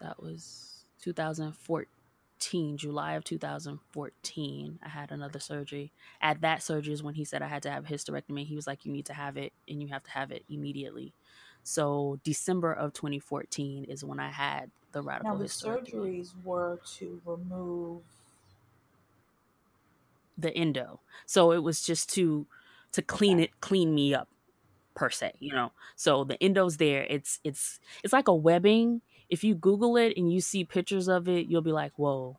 B: that was 2014 July of 2014 I had another surgery. At that surgery is when he said I had to have a hysterectomy. He was like you need to have it and you have to have it immediately. So December of 2014 is when I had the radical now, the
A: surgeries were to remove
B: the endo. So it was just to to clean it, clean me up per se, you know. So the endo's there. It's it's it's like a webbing. If you Google it and you see pictures of it, you'll be like, whoa.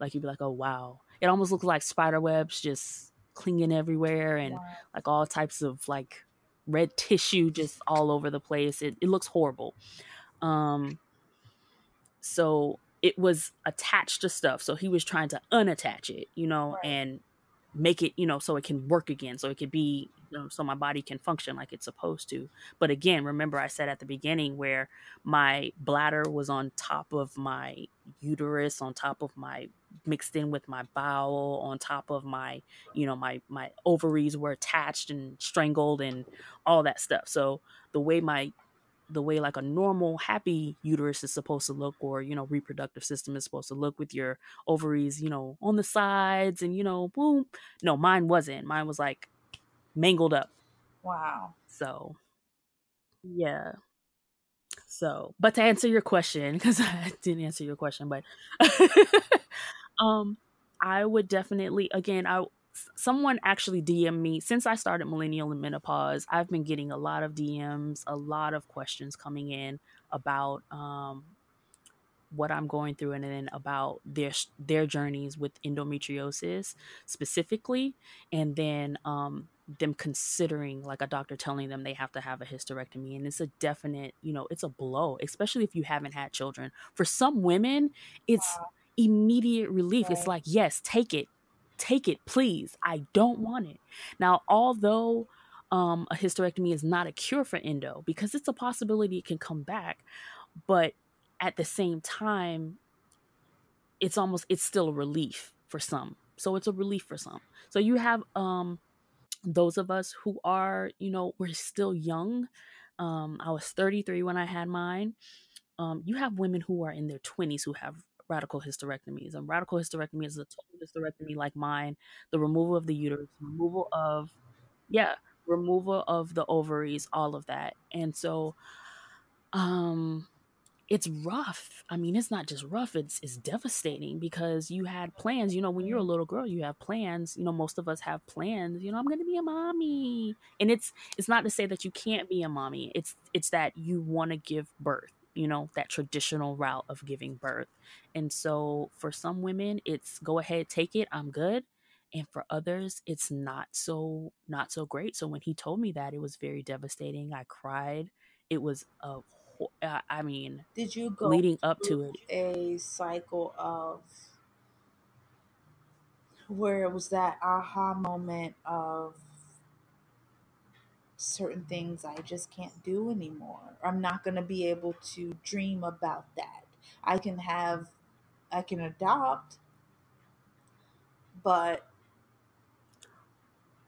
B: Like you'd be like, oh wow. It almost looks like spider webs just clinging everywhere and wow. like all types of like red tissue just all over the place. It, it looks horrible. Um, so it was attached to stuff. So he was trying to unattach it, you know, right. and make it, you know, so it can work again, so it could be, you know, so my body can function like it's supposed to. But again, remember I said at the beginning where my bladder was on top of my uterus, on top of my mixed in with my bowel, on top of my, you know, my my ovaries were attached and strangled and all that stuff. So the way my the way like a normal happy uterus is supposed to look or you know reproductive system is supposed to look with your ovaries you know on the sides and you know boom. No mine wasn't. Mine was like mangled up.
A: Wow.
B: So yeah. So but to answer your question because i didn't answer your question but um i would definitely again i someone actually DM me since I started millennial and menopause. I've been getting a lot of DMs, a lot of questions coming in about um, what I'm going through, and then about their their journeys with endometriosis specifically, and then um, them considering like a doctor telling them they have to have a hysterectomy, and it's a definite, you know, it's a blow, especially if you haven't had children. For some women, it's wow. immediate relief. Right. It's like, yes, take it, take it, please. I don't want it. Now, although um, a hysterectomy is not a cure for endo, because it's a possibility it can come back, but at the same time, it's almost it's still a relief for some. So it's a relief for some. So you have um those of us who are, you know, we're still young. Um, I was 33 when I had mine. Um, you have women who are in their 20s who have radical hysterectomies. And radical hysterectomy is a total hysterectomy like mine, the removal of the uterus, removal of, yeah, removal of the ovaries, all of that. And so, um, it's rough. I mean, it's not just rough, it's it's devastating because you had plans. You know, when you're a little girl, you have plans. You know, most of us have plans. You know, I'm going to be a mommy. And it's it's not to say that you can't be a mommy. It's it's that you want to give birth you know, that traditional route of giving birth. And so for some women, it's go ahead, take it, I'm good. And for others, it's not so not so great. So when he told me that, it was very devastating. I cried. It was a I mean,
A: did you go
B: leading up to it
A: a cycle of where it was that aha moment of certain things I just can't do anymore. I'm not going to be able to dream about that. I can have, I can adopt, but,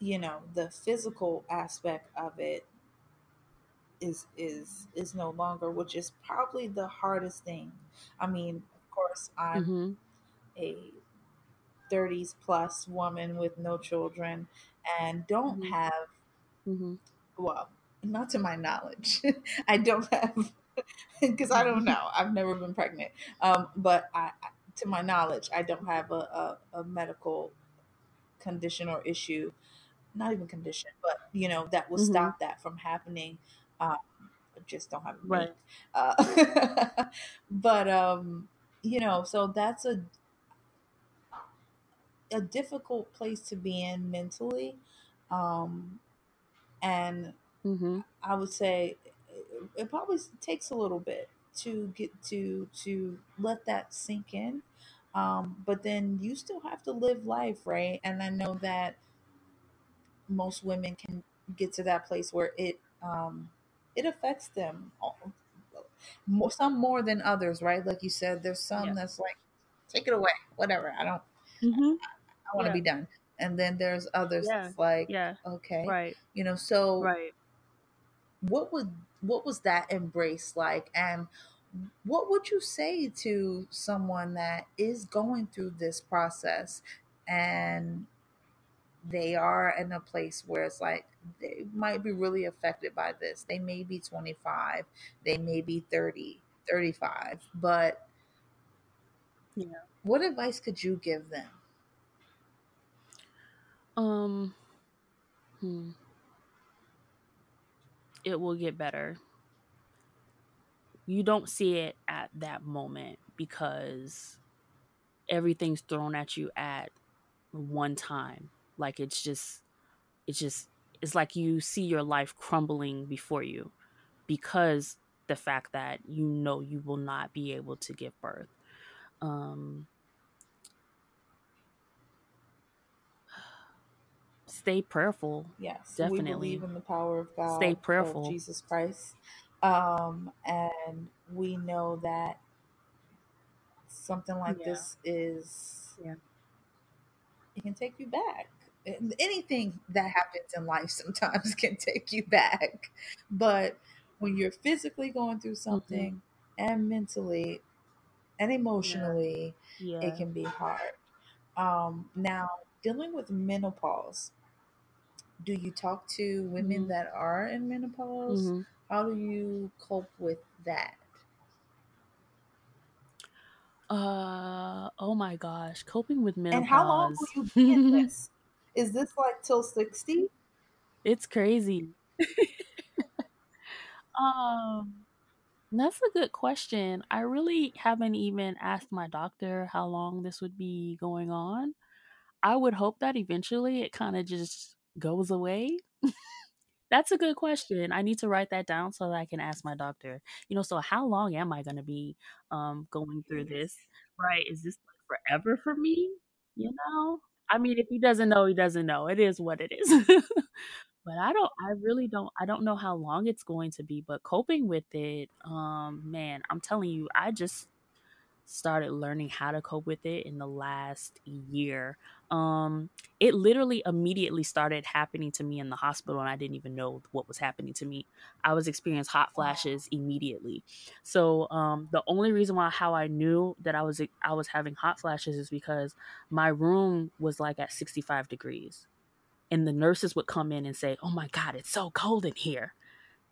A: you know, the physical aspect of it is is is no longer which is probably the hardest thing i mean of course i'm mm-hmm. a 30s plus woman with no children and don't mm-hmm. have mm-hmm well, not to my knowledge. I don't have because I don't know. I've never been pregnant. Um, but I, to my knowledge, I don't have a, a, a, medical condition or issue, not even condition, but you know that will mm-hmm. stop that from happening. Um, I just don't have it. right. Uh, but um, you know, so that's a a difficult place to be in mentally. Um, and mm-hmm. I would say it probably takes a little bit to get to to let that sink in. Um, but then you still have to live life, right? And I know that most women can get to that place where it um, it affects them more, some more than others, right? Like you said, there's some yeah. that's like, take it away, whatever. I don't. Mm-hmm. I, I want to yeah. be done and then there's others yeah. that's like yeah. okay
B: right.
A: you know so
B: right.
A: what would what was that embrace like? And what would you say to someone that is going through this process and they are in a place where it's like they might be really affected by this. They may be 25 they may be 30 35 but
B: yeah.
A: what advice could you give them
B: um, hmm. It will get better. You don't see it at that moment because everything's thrown at you at one time. Like it's just, it's just, it's like you see your life crumbling before you because the fact that you know you will not be able to give birth. Um, stay prayerful.
A: Yes,
B: definitely.
A: We believe in the power of God.
B: Stay prayerful.
A: Jesus Christ. Um, and we know that something like yeah. this is
B: yeah.
A: it can take you back. Anything that happens in life sometimes can take you back. But when you're physically going through mm-hmm. something mm-hmm. and mentally and emotionally, yeah. Yeah. it can be hard. Um, now, dealing with menopause, do you talk to women mm-hmm. that are in menopause? Mm-hmm. How do you cope with that?
B: Uh oh my gosh, coping with menopause.
A: And how long will you be in this? Is this like till sixty?
B: It's crazy. um, that's a good question. I really haven't even asked my doctor how long this would be going on. I would hope that eventually it kind of just goes away. That's a good question. I need to write that down so that I can ask my doctor. You know, so how long am I going to be um going through this? Right? Is this like forever for me? You know? I mean, if he doesn't know, he doesn't know. It is what it is. but I don't I really don't I don't know how long it's going to be, but coping with it um man, I'm telling you, I just started learning how to cope with it in the last year. Um, it literally immediately started happening to me in the hospital, and I didn't even know what was happening to me. I was experiencing hot flashes immediately. So um, the only reason why how I knew that I was I was having hot flashes is because my room was like at 65 degrees, and the nurses would come in and say, "Oh my God, it's so cold in here."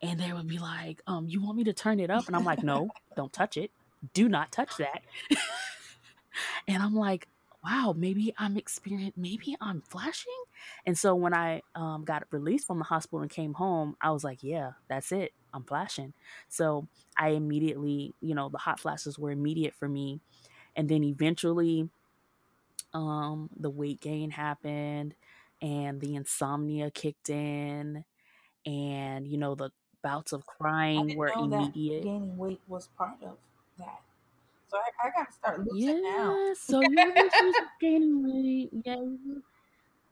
B: And they would be like, um, you want me to turn it up? And I'm like, no, don't touch it do not touch that. and I'm like, wow, maybe I'm experiencing, maybe I'm flashing. And so when I um, got released from the hospital and came home, I was like, yeah, that's it. I'm flashing. So I immediately, you know, the hot flashes were immediate for me. And then eventually, um, the weight gain happened and the insomnia kicked in. And, you know, the bouts of crying were immediate.
A: gaining weight was part of that. So I, I gotta start losing yeah, now.
B: so you have issues with gaining weight. Yeah.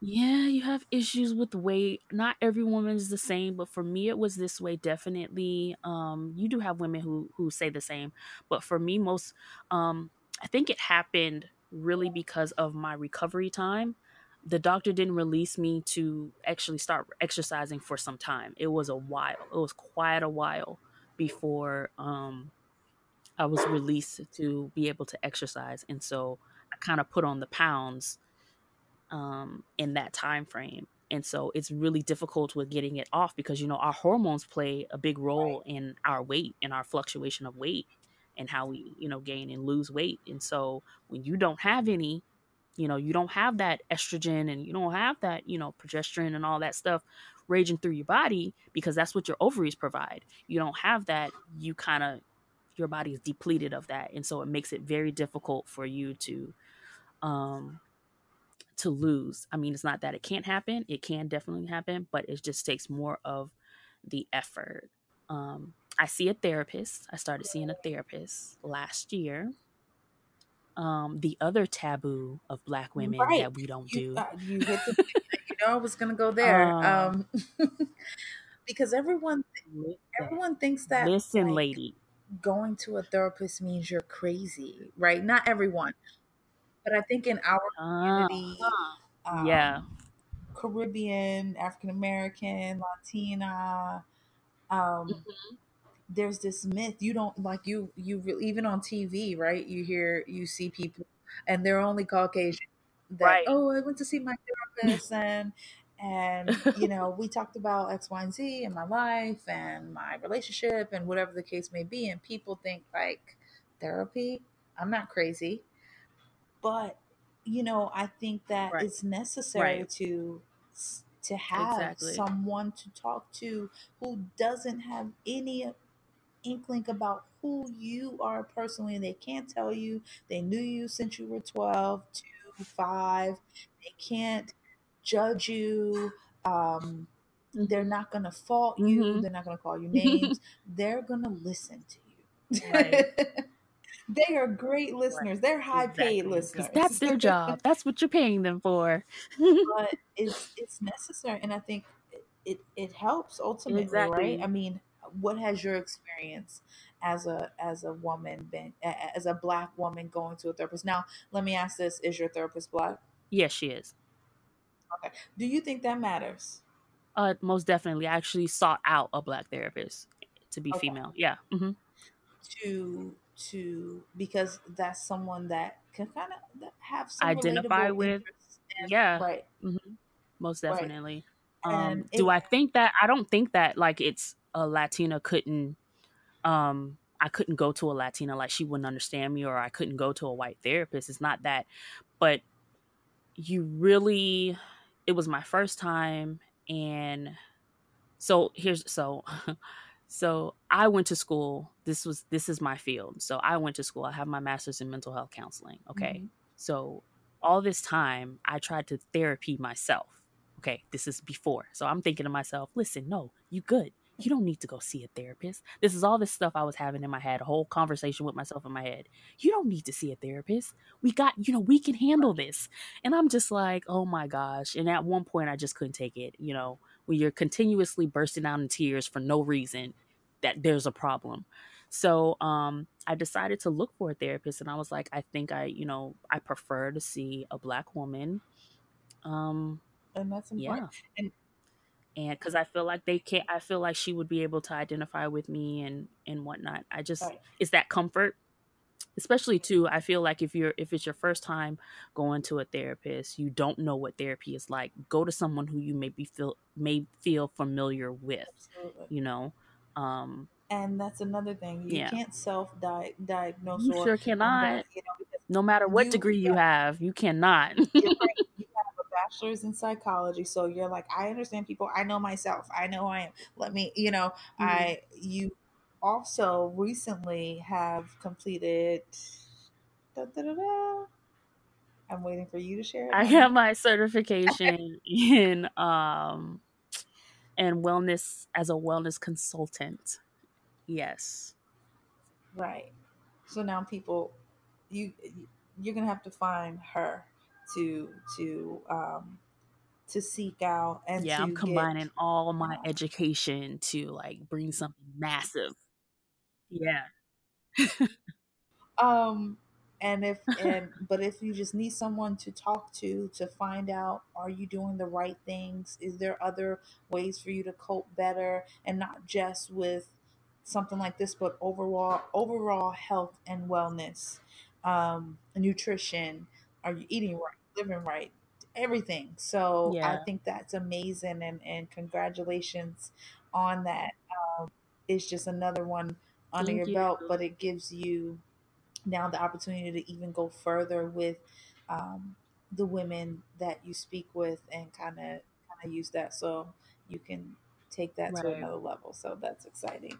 B: Yeah, you have issues with weight. Not every woman is the same, but for me it was this way definitely. Um you do have women who who say the same, but for me most um I think it happened really because of my recovery time. The doctor didn't release me to actually start exercising for some time. It was a while. It was quite a while before um I was released to be able to exercise, and so I kind of put on the pounds um, in that time frame. And so it's really difficult with getting it off because you know our hormones play a big role right. in our weight and our fluctuation of weight and how we you know gain and lose weight. And so when you don't have any, you know you don't have that estrogen and you don't have that you know progesterone and all that stuff raging through your body because that's what your ovaries provide. You don't have that. You kind of your body is depleted of that. And so it makes it very difficult for you to um to lose. I mean it's not that it can't happen. It can definitely happen but it just takes more of the effort. Um i see a therapist. I started seeing a therapist last year. Um the other taboo of black women right. that we don't
A: you,
B: do.
A: uh, you hit the you know i was gonna go there. Um, um because everyone everyone thinks that
B: listen like, lady
A: going to a therapist means you're crazy, right? Not everyone, but I think in our community,
B: uh, um, yeah,
A: Caribbean, African American, Latina, um, mm-hmm. there's this myth you don't like you you even on TV, right? You hear you see people, and they're only Caucasian. That, right. Oh, I went to see my therapist, and and you know we talked about x y and z in my life and my relationship and whatever the case may be and people think like therapy i'm not crazy but you know i think that right. it's necessary right. to to have exactly. someone to talk to who doesn't have any inkling about who you are personally and they can't tell you they knew you since you were 12 2 5 they can't judge you. Um, they're not going to fault you. Mm-hmm. They're not going to call you names. they're going to listen to you. Right. they are great listeners. Right. They're high paid listeners.
B: That's their job. That's what you're paying them for.
A: but it's it's necessary, and I think it it, it helps ultimately, exactly. right? I mean, what has your experience as a as a woman been as a black woman going to a therapist? Now, let me ask this: Is your therapist black?
B: Yes, she is.
A: Okay. Do you think that matters?
B: Uh, most definitely. I actually sought out a black therapist to be okay. female. Yeah. Mm-hmm.
A: To to because that's someone that can kind of have
B: some identify with. And, yeah. Right. Mm-hmm. Most definitely. Right. Um, do I think that? I don't think that like it's a Latina couldn't. Um, I couldn't go to a Latina like she wouldn't understand me, or I couldn't go to a white therapist. It's not that, but you really. It was my first time, and so here's so so i went to school this was this is my field. So i went to school i have my master's in mental health counseling okay? Mm-hmm. so all this time i tried to therapy myself okay? This is before so i'm thinking to myself listen no you good you don't need to go see a therapist. This is all this stuff I was having in my head, a whole conversation with myself in my head. You don't need to see a therapist. We got, you know, we can handle this. And I'm just like, oh my gosh. And at one point, I just couldn't take it. You know, when you're continuously bursting out in tears for no reason, that there's a problem. So um, I decided to look for a therapist, and I was like, I think I, you know, I prefer to see a black woman. Um,
A: and that's important. Yeah. And
B: and because I feel like they can't, I feel like she would be able to identify with me and and whatnot. I just right. it's that comfort, especially too. I feel like if you're if it's your first time going to a therapist, you don't know what therapy is like. Go to someone who you maybe feel may feel familiar with. Absolutely. You know, um,
A: and that's another thing. You yeah. can't self diagnose.
B: You sure cannot. You know, no matter what you, degree you yeah. have, you cannot
A: bachelor's in psychology so you're like i understand people. I know myself. I know i am. Let me you know mm-hmm. i you also recently have completed da, da, da, i'm waiting for you to share
B: i have my certification in um and wellness as a wellness consultant. Yes.
A: Right. So now people you you're gonna have to find her to to um to seek out and
B: yeah i'm combining get, all my uh, education to like bring something massive. Yeah.
A: Um and if and but if you just need someone to talk to to find out are you doing the right things? Is there other ways for you to cope better and not just with something like this but overall overall health and wellness um nutrition are you eating right, living right, everything. So yeah. I think that's amazing, and and congratulations on that. Um, it's just another one under Thank your you. belt, but it gives you now the opportunity to even go further with um, the women that you speak with, and kind of kind of use that so you can take that right. to another level. So that's exciting.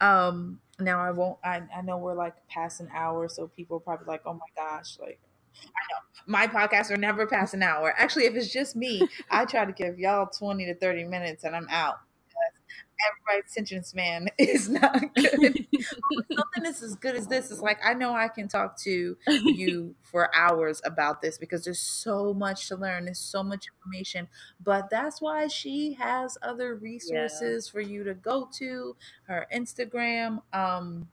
A: Um, now I won't. I I know we're like past an hour, so people are probably like, "Oh my gosh!" Like my podcasts are never past an hour. Actually, if it's just me, I try to give y'all 20 to 30 minutes and I'm out. Everybody's attention span is not good. something that's as good as this is like I know I can talk to you for hours about this because there's so much to learn. There's so much information. But that's why she has other resources yeah. for you to go to, her Instagram. Um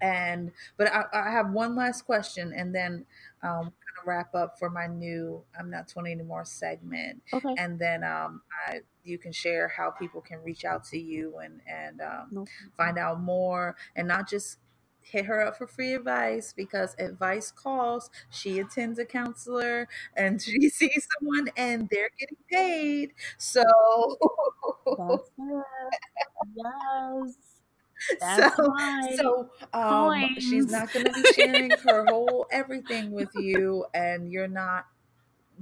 A: and but I, I have one last question and then um, kind of wrap up for my new I'm not 20 anymore segment. Okay. And then um, I you can share how people can reach out to you and and um, find out more and not just hit her up for free advice because advice calls. She attends a counselor and she sees someone and they're getting paid. So yes. That's so, so um, she's not going to be sharing her whole everything with you, and you're not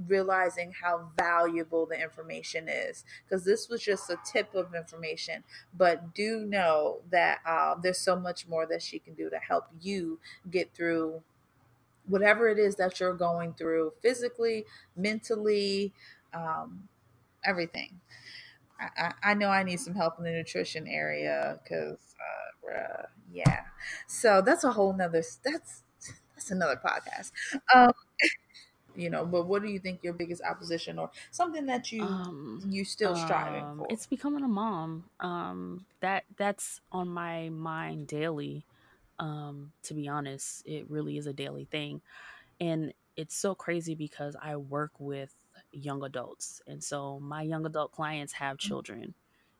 A: realizing how valuable the information is because this was just a tip of information but do know that uh, there's so much more that she can do to help you get through whatever it is that you're going through physically mentally um, everything I, I, know I need some help in the nutrition area because uh, yeah. so that's a whole nother that's that's another podcast. Um, you know, but what do you think your biggest opposition or something that you um, you still striving
B: um,
A: for?
B: It's becoming a mom. Um, that that's on my mind daily. Um, to be honest, it really is a daily thing, and it's so crazy because I work with young adults, and so my young adult clients have mm-hmm. children.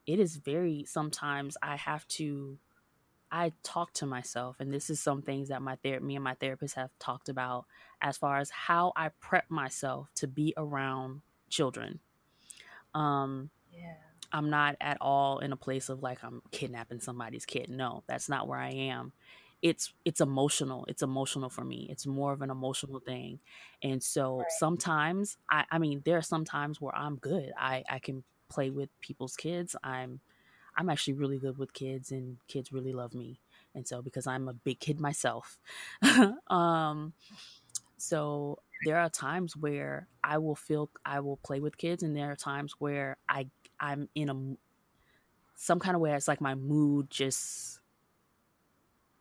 B: It is very sometimes I have to I talk to myself, and this is some things that my ther- me and my therapist have talked about as far as how I prep myself to be around children. Um, yeah. I'm not at all in a place of like I'm kidnapping somebody's kid. No, that's not where I am. It's it's emotional. It's emotional for me. It's more of an emotional thing. And so right. sometimes I I mean there are some times where I'm good. I I can play with people's kids. I'm I'm actually really good with kids and kids really love me. And so because I'm a big kid myself, um, so there are times where I will feel I will play with kids, and there are times where I I'm in a some kind of way. It's like my mood just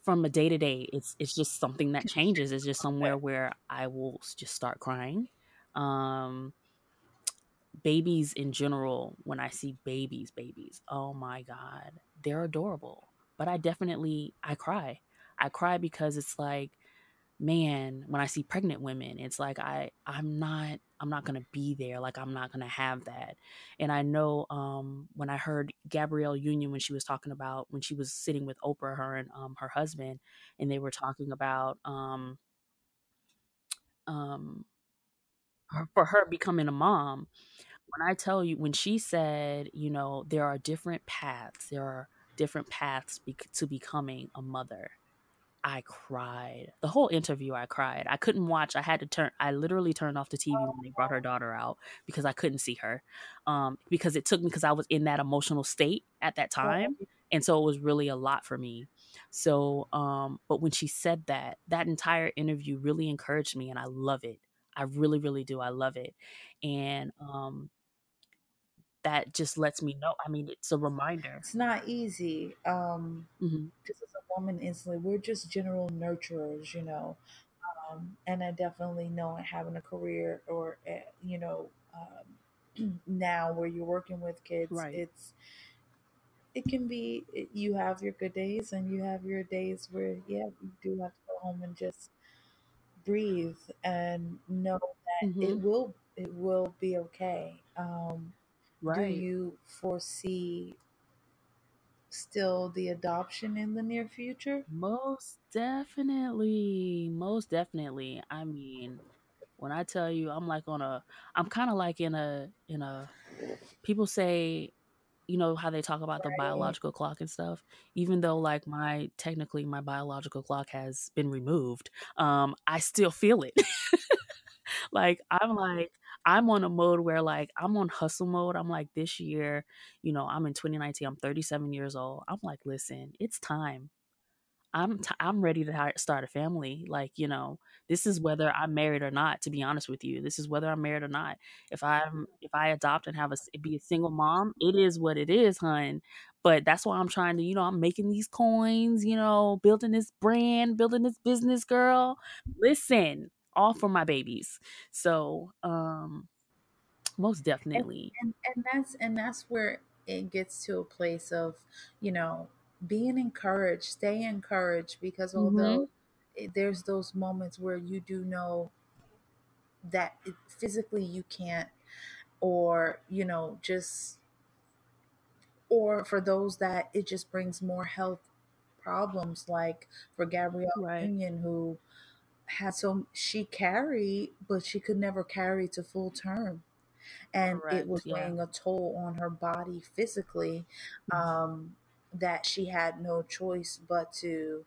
B: from a day to day. It's it's just something that changes. It's just somewhere where I will just start crying. Um, babies in general, when I see babies, babies, oh my God, they're adorable. But I definitely, I cry. I cry because it's like, man, when I see pregnant women, it's like I, I'm not, I'm not gonna be there. Like I'm not gonna have that. And I know um, when I heard Gabrielle Union when she was talking about when she was sitting with Oprah, her and um, her husband, and they were talking about um, um, for her becoming a mom when I tell you, when she said, you know, there are different paths, there are different paths be- to becoming a mother. I cried. The whole interview, I cried. I couldn't watch. I had to turn. I literally turned off the TV when they brought her daughter out because I couldn't see her. Um, because it took me because I was in that emotional state at that time, and so it was really a lot for me. So, um, but when she said that, that entire interview really encouraged me, and I love it. I really, really do. I love it, and um, that just lets me know. I mean, it's a reminder.
A: It's not easy. Um, mm-hmm. As a woman, instantly, we're just general nurturers, you know. Um, and I definitely know having a career or, uh, you know, um, now where you're working with kids, right. it's, it can be, you have your good days and you have your days where, yeah, you do have to go home and just breathe and know that mm-hmm. it will, it will be okay. Um, Right. Do you foresee still the adoption in the near future?
B: Most definitely. Most definitely. I mean, when I tell you I'm like on a I'm kind of like in a in a people say you know how they talk about the biological clock and stuff even though like my technically my biological clock has been removed um i still feel it like i'm like I'm on a mode where like I'm on hustle mode. I'm like this year, you know, I'm in 2019. I'm 37 years old. I'm like, listen, it's time. I'm t- I'm ready to start a family. Like you know, this is whether I'm married or not. To be honest with you, this is whether I'm married or not. If I'm if I adopt and have a be a single mom, it is what it is, hun. But that's why I'm trying to, you know, I'm making these coins, you know, building this brand, building this business, girl. Listen, all for my babies. So, um, most definitely.
A: And, and, and that's and that's where it gets to a place of, you know, being encouraged, stay encouraged because although mm-hmm. it, there's those moments where you do know that it, physically you can't or you know just or for those that it just brings more health problems like for Gabrielle right. Union who had so she carried, but she could never carry to full term. And Correct, it was yeah. weighing a toll on her body physically mm-hmm. um, that she had no choice but to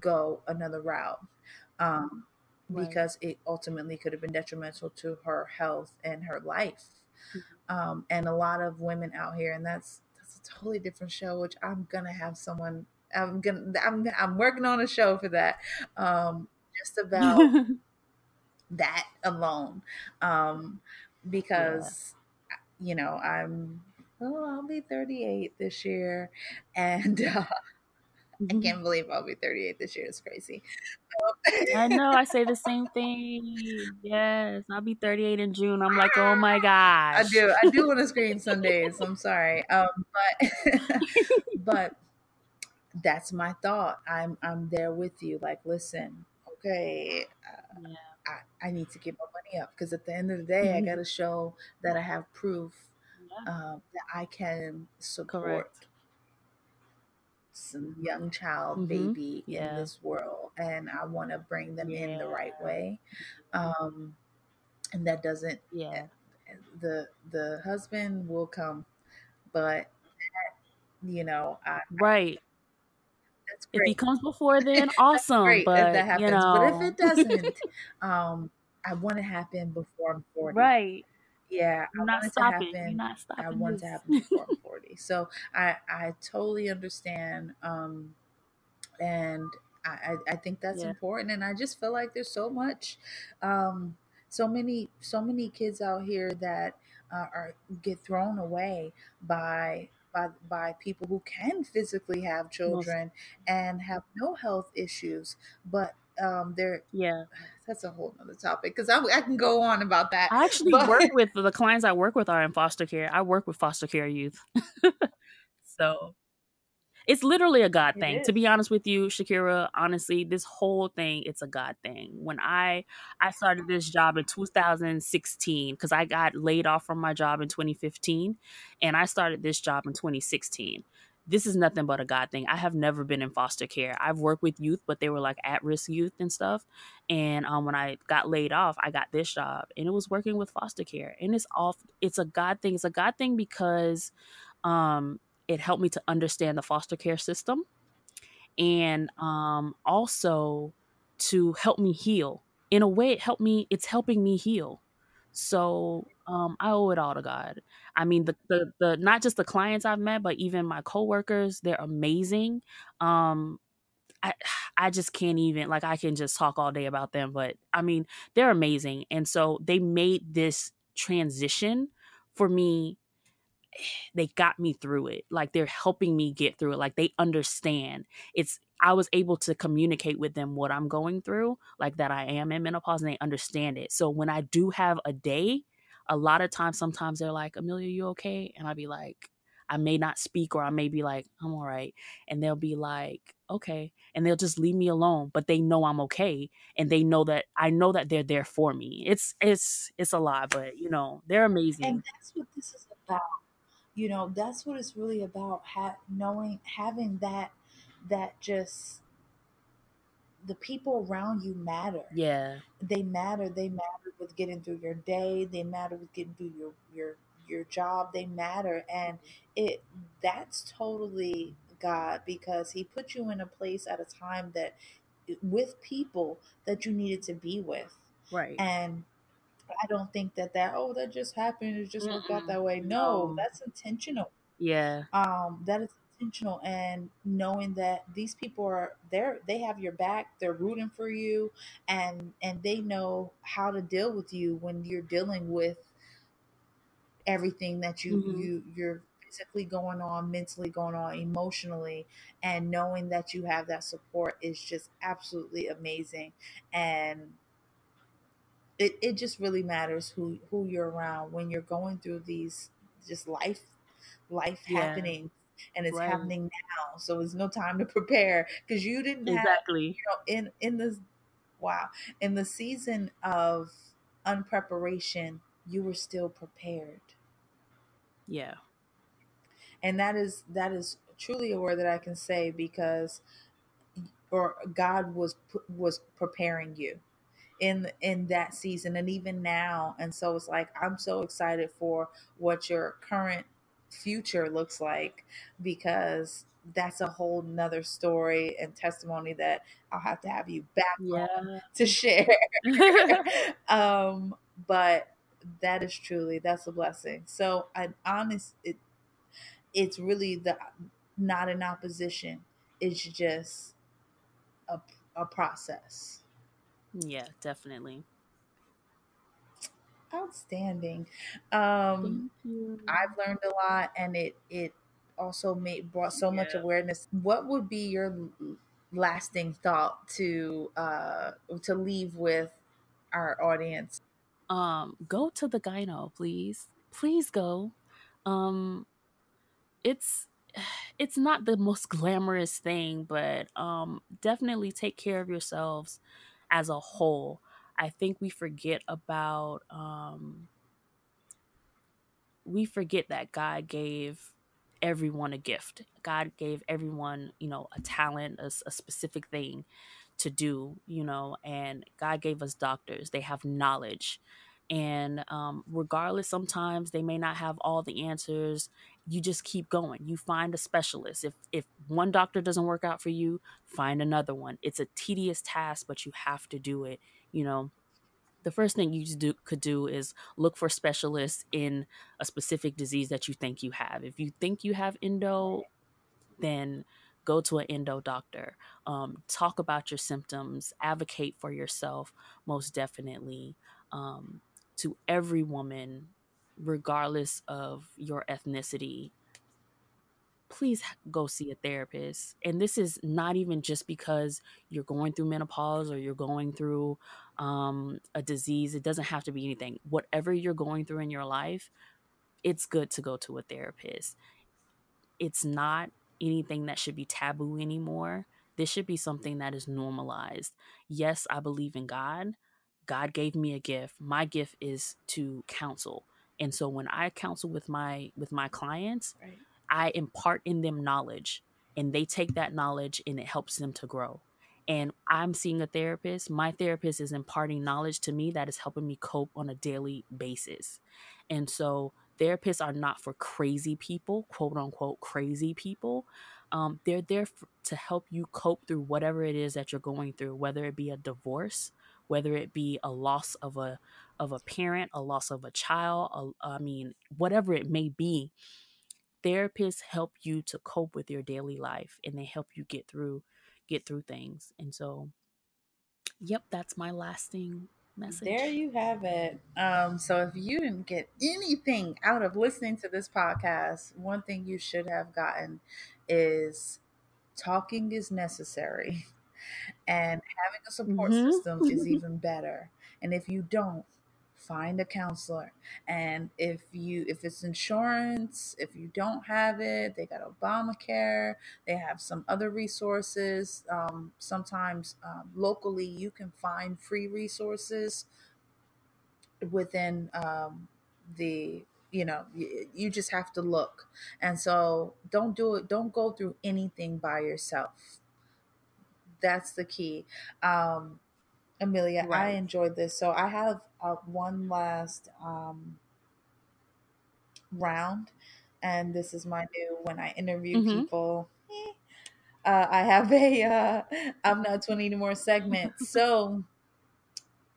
A: go another route um, right. because it ultimately could have been detrimental to her health and her life. Mm-hmm. Um, and a lot of women out here, and that's that's a totally different show, which I'm gonna have someone I'm gonna I'm I'm working on a show for that. Um, just about that alone. Um, because yeah. you know, I'm oh, I'll be 38 this year and uh, Mm-hmm. I can't believe I'll be 38 this year. It's crazy.
B: I know. I say the same thing. Yes, I'll be 38 in June. I'm like, oh my gosh.
A: I do. I do want to screen some days. I'm sorry, um, but but that's my thought. I'm I'm there with you. Like, listen, okay. Uh, yeah. I, I need to get my money up because at the end of the day, mm-hmm. I got to show that I have proof yeah. um, that I can support Correct. some young child, mm-hmm. baby yeah. in this world, and I want to bring them in the right way. Um, and that doesn't, yeah. The the husband will come, but you know, I,
B: right. If he comes before then, awesome. but, that happens. You know.
A: But if it doesn't, um, I want to happen before I'm 40.
B: Right.
A: Yeah,
B: I'm not stopping. Happen, not stopping.
A: I want this. to happen before I'm 40. So I I totally understand. Um, and I I think that's yeah. important. And I just feel like there's so much, um, so many so many kids out here that uh, are get thrown away by by by people who can physically have children and have no health issues, but um, they're
B: yeah.
A: That's a whole other topic because I, I can go on about that.
B: I actually but... work with the clients I work with are in foster care. I work with foster care youth, so it's literally a God thing. To be honest with you, Shakira, honestly, this whole thing, it's a God thing. When I I started this job in 2016, because I got laid off from my job in 2015, and I started this job in 2016 this is nothing but a God thing. I have never been in foster care. I've worked with youth, but they were like at risk youth and stuff. And um, when I got laid off, I got this job, and it was working with foster care. And it's off. It's a God thing. It's a God thing because um, it helped me to understand the foster care system and um, also to help me heal. In a way, it helped me, it's helping me heal. So um, I owe it all to God. I mean, the, the, the, not just the clients I've met, but even my coworkers, they're amazing. Um, I, I just can't even, like, I can just talk all day about them, but I mean, they're amazing. And so they made this transition for me they got me through it. Like they're helping me get through it. Like they understand. It's I was able to communicate with them what I'm going through, like that I am in menopause and they understand it. So when I do have a day, a lot of times sometimes they're like, Amelia, you okay? And I'll be like, I may not speak or I may be like, I'm all right. And they'll be like, okay. And they'll just leave me alone, but they know I'm okay. And they know that I know that they're there for me. It's it's it's a lot, but you know, they're amazing.
A: And that's what this is about you know that's what it's really about ha- knowing having that that just the people around you matter.
B: Yeah.
A: They matter they matter with getting through your day they matter with getting through your your your job they matter and it that's totally god because he put you in a place at a time that with people that you needed to be with.
B: Right.
A: And I don't think that that oh that just happened. It just worked out that way. No, no, that's intentional.
B: Yeah.
A: Um, that is intentional, and knowing that these people are there, they have your back. They're rooting for you, and and they know how to deal with you when you're dealing with everything that you mm-hmm. you you're physically going on, mentally going on, emotionally, and knowing that you have that support is just absolutely amazing. And it, it just really matters who who you're around when you're going through these just life life yeah. happening and it's right. happening now so it's no time to prepare because you didn't
B: exactly
A: have, you know in in this wow in the season of unpreparation you were still prepared
B: yeah
A: and that is that is truly a word that i can say because or god was was preparing you in in that season and even now. And so it's like i'm so excited for what your current future looks like because that's a whole nother story and testimony that i'll have to have you back yeah. to share. Um but that is truly that's a blessing. So i honest it it's really the not an opposition. It's just a, a process
B: yeah, definitely.
A: Outstanding. Um I've learned a lot and it it also made brought so yeah. much awareness. What would be your lasting thought to uh to leave with our audience?
B: Um, go to the gyno, please. Please go. Um, it's it's not the most glamorous thing, but um, definitely take care of yourselves as a whole. I think we forget about um, we forget that God gave everyone a gift. God gave everyone, you know, a talent, a, a specific thing to do, you know, and God gave us doctors. They have knowledge. And um, regardless, sometimes they may not have all the answers. You just keep going. You find a specialist. If if one doctor doesn't work out for you, find another one. It's a tedious task, but you have to do it. You know, the first thing you do, could do is look for specialists in a specific disease that you think you have. If you think you have endo, then go to an endo doctor. Um, talk about your symptoms. Advocate for yourself, most definitely. Um, to every woman, regardless of your ethnicity, please go see a therapist. And this is not even just because you're going through menopause or you're going through um, a disease. It doesn't have to be anything. Whatever you're going through in your life, it's good to go to a therapist. It's not anything that should be taboo anymore. This should be something that is normalized. Yes, I believe in God. God gave me a gift. My gift is to counsel. And so when I counsel with my with my clients, right. I impart in them knowledge and they take that knowledge and it helps them to grow. And I'm seeing a therapist. My therapist is imparting knowledge to me that is helping me cope on a daily basis. And so therapists are not for crazy people, quote unquote, crazy people. Um, they're there to help you cope through whatever it is that you're going through, whether it be a divorce, whether it be a loss of a of a parent, a loss of a child, a, I mean, whatever it may be therapists help you to cope with your daily life and they help you get through get through things and so yep that's my lasting message.
A: there you have it. Um so if you didn't get anything out of listening to this podcast one thing you should have gotten is talking is necessary and having a support mm-hmm. system is even better. And if you don't find a counselor. And if you if it's insurance if you don't have it they got obamacare they have some other resources um, sometimes um, locally you can find free resources within um, the you know you, you just have to look. And so don't do it don't go through anything by yourself that's the key um Amelia, right. I enjoyed this. So I have uh, one last um, round, and this is my new when I interview mm-hmm. people. Uh, I have a uh, I'm not 20 anymore segment. so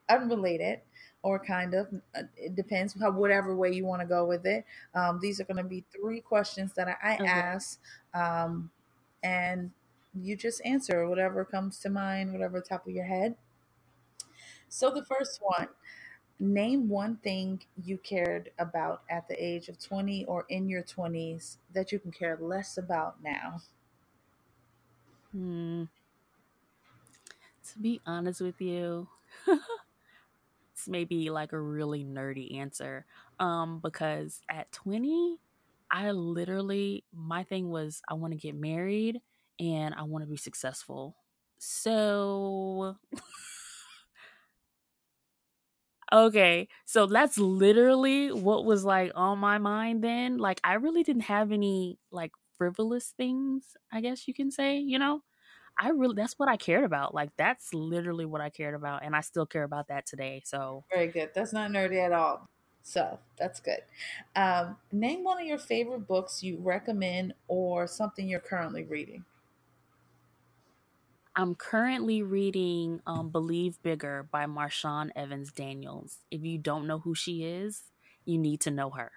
A: unrelated or kind of uh, it depends how whatever way you want to go with it. Um, these are going to be three questions that I, I okay. ask, um, and you just answer whatever comes to mind, whatever top of your head. So the first one, name one thing you cared about at the age of 20 or in your 20s that you can care less about now.
B: Hmm. To be honest with you, it's maybe like a really nerdy answer. Um, because at 20, I literally my thing was I want to get married and I want to be successful. So Okay, so that's literally what was like on my mind then. Like I really didn't have any like frivolous things, I guess you can say, you know? I really that's what I cared about. Like that's literally what I cared about and I still care about that today. So
A: Very good. That's not nerdy at all. So that's good. Um, name one of your favorite books you recommend or something you're currently reading.
B: I'm currently reading um, Believe Bigger by Marshawn Evans Daniels. If you don't know who she is, you need to know her.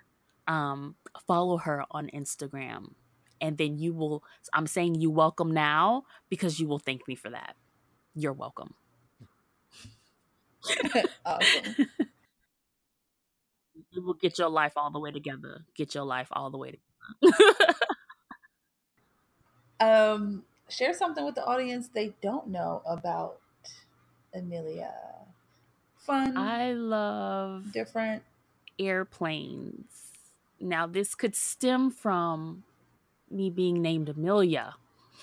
B: Um, follow her on Instagram. And then you will, I'm saying you welcome now because you will thank me for that. You're welcome. awesome. You will get your life all the way together. Get your life all the way together.
A: um, share something with the audience they don't know about Amelia. Fun.
B: I love
A: different
B: airplanes. Now, this could stem from me being named Amelia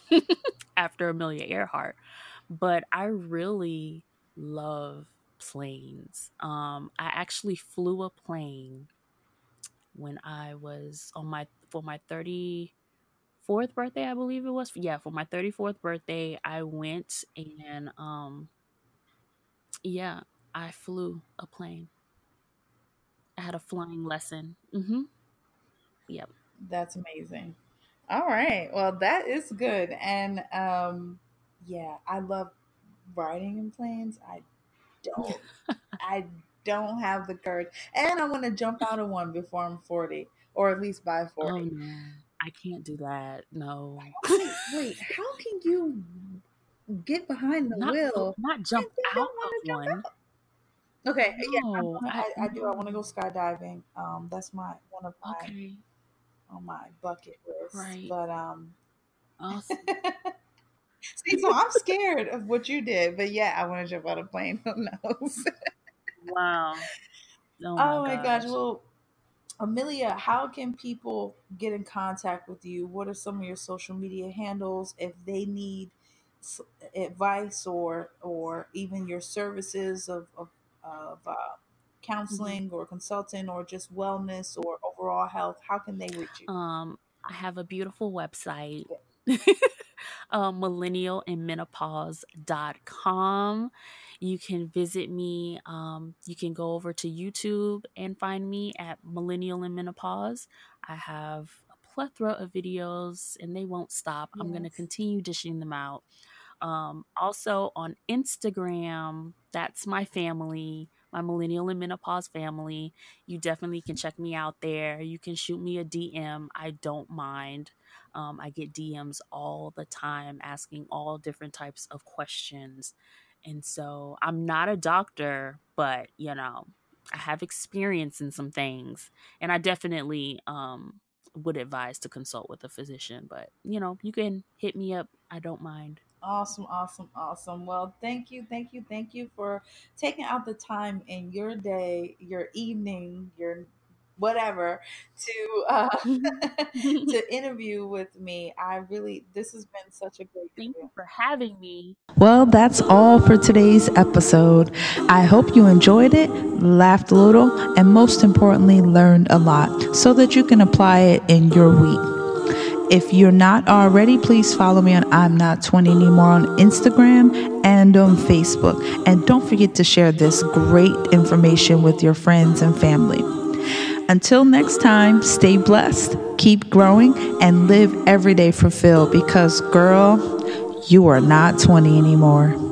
B: after Amelia Earhart, but I really love planes. Um, I actually flew a plane when I was on my for my 34th birthday, I believe it was. Yeah, for my 34th birthday, I went and um yeah, I flew a plane. I had a flying lesson. Mhm. Yep.
A: That's amazing. All right. Well, that is good. And um yeah, I love riding in planes. I don't I don't have the courage. And I want to jump out of one before I'm 40 or at least by 40.
B: Oh. I can't do that. No.
A: Wait, wait, how can you get behind the
B: Not
A: wheel?
B: not jump out of
A: jump
B: one.
A: out? Okay, yeah, I,
B: No,
A: wanna,
B: I
A: I, I do. I want to go skydiving. Um, that's my one of my
B: okay.
A: on my bucket list.
B: Right.
A: But um,
B: Awesome.
A: see, so I'm scared of what you did. But yeah, I want to jump out of a plane. Who knows?
B: Wow. Oh
A: oh
B: my
A: my gosh.
B: gosh.
A: Well, Amelia, how can people get in contact with you? What are some of your social media handles if they need advice or or even your services of of, of uh,
B: Mhm.
A: counseling or consulting or just wellness or overall health? How can they reach you?
B: Um, I have a beautiful website.
A: Yeah.
B: um, millennialandmenopause.com. You can visit me. Um, you can go over to YouTube and find me at Millennial and Menopause. I have a plethora of videos and they won't stop. I'm going to continue dishing them out. Um, also on Instagram, that's my family, my Millennial and Menopause family. You definitely can check me out there. You can shoot me a DM. I don't mind. Um, I get DMs all the time asking all different types of questions. And so I'm not a doctor, but you know, I have experience in some things. And I definitely um, would advise to consult with a physician. But you know, you can hit me up. I don't mind.
A: Awesome, awesome, awesome. Well, thank you, thank you, thank you for taking out the time in your day, your evening, your whatever to uh to interview with me. I really this has been such a great
B: Thank you for having me.
C: Well, that's all for today's episode. I hope you enjoyed it, laughed a little, and most importantly, learned a lot so that you can apply it in your week. If you're not already, please follow me on I'm Not 20 Anymore on Instagram and on Facebook. And don't forget to share this great information with your friends and family. Until next time, stay blessed, keep growing, and live every day fulfilled because, girl, you are not 20 anymore.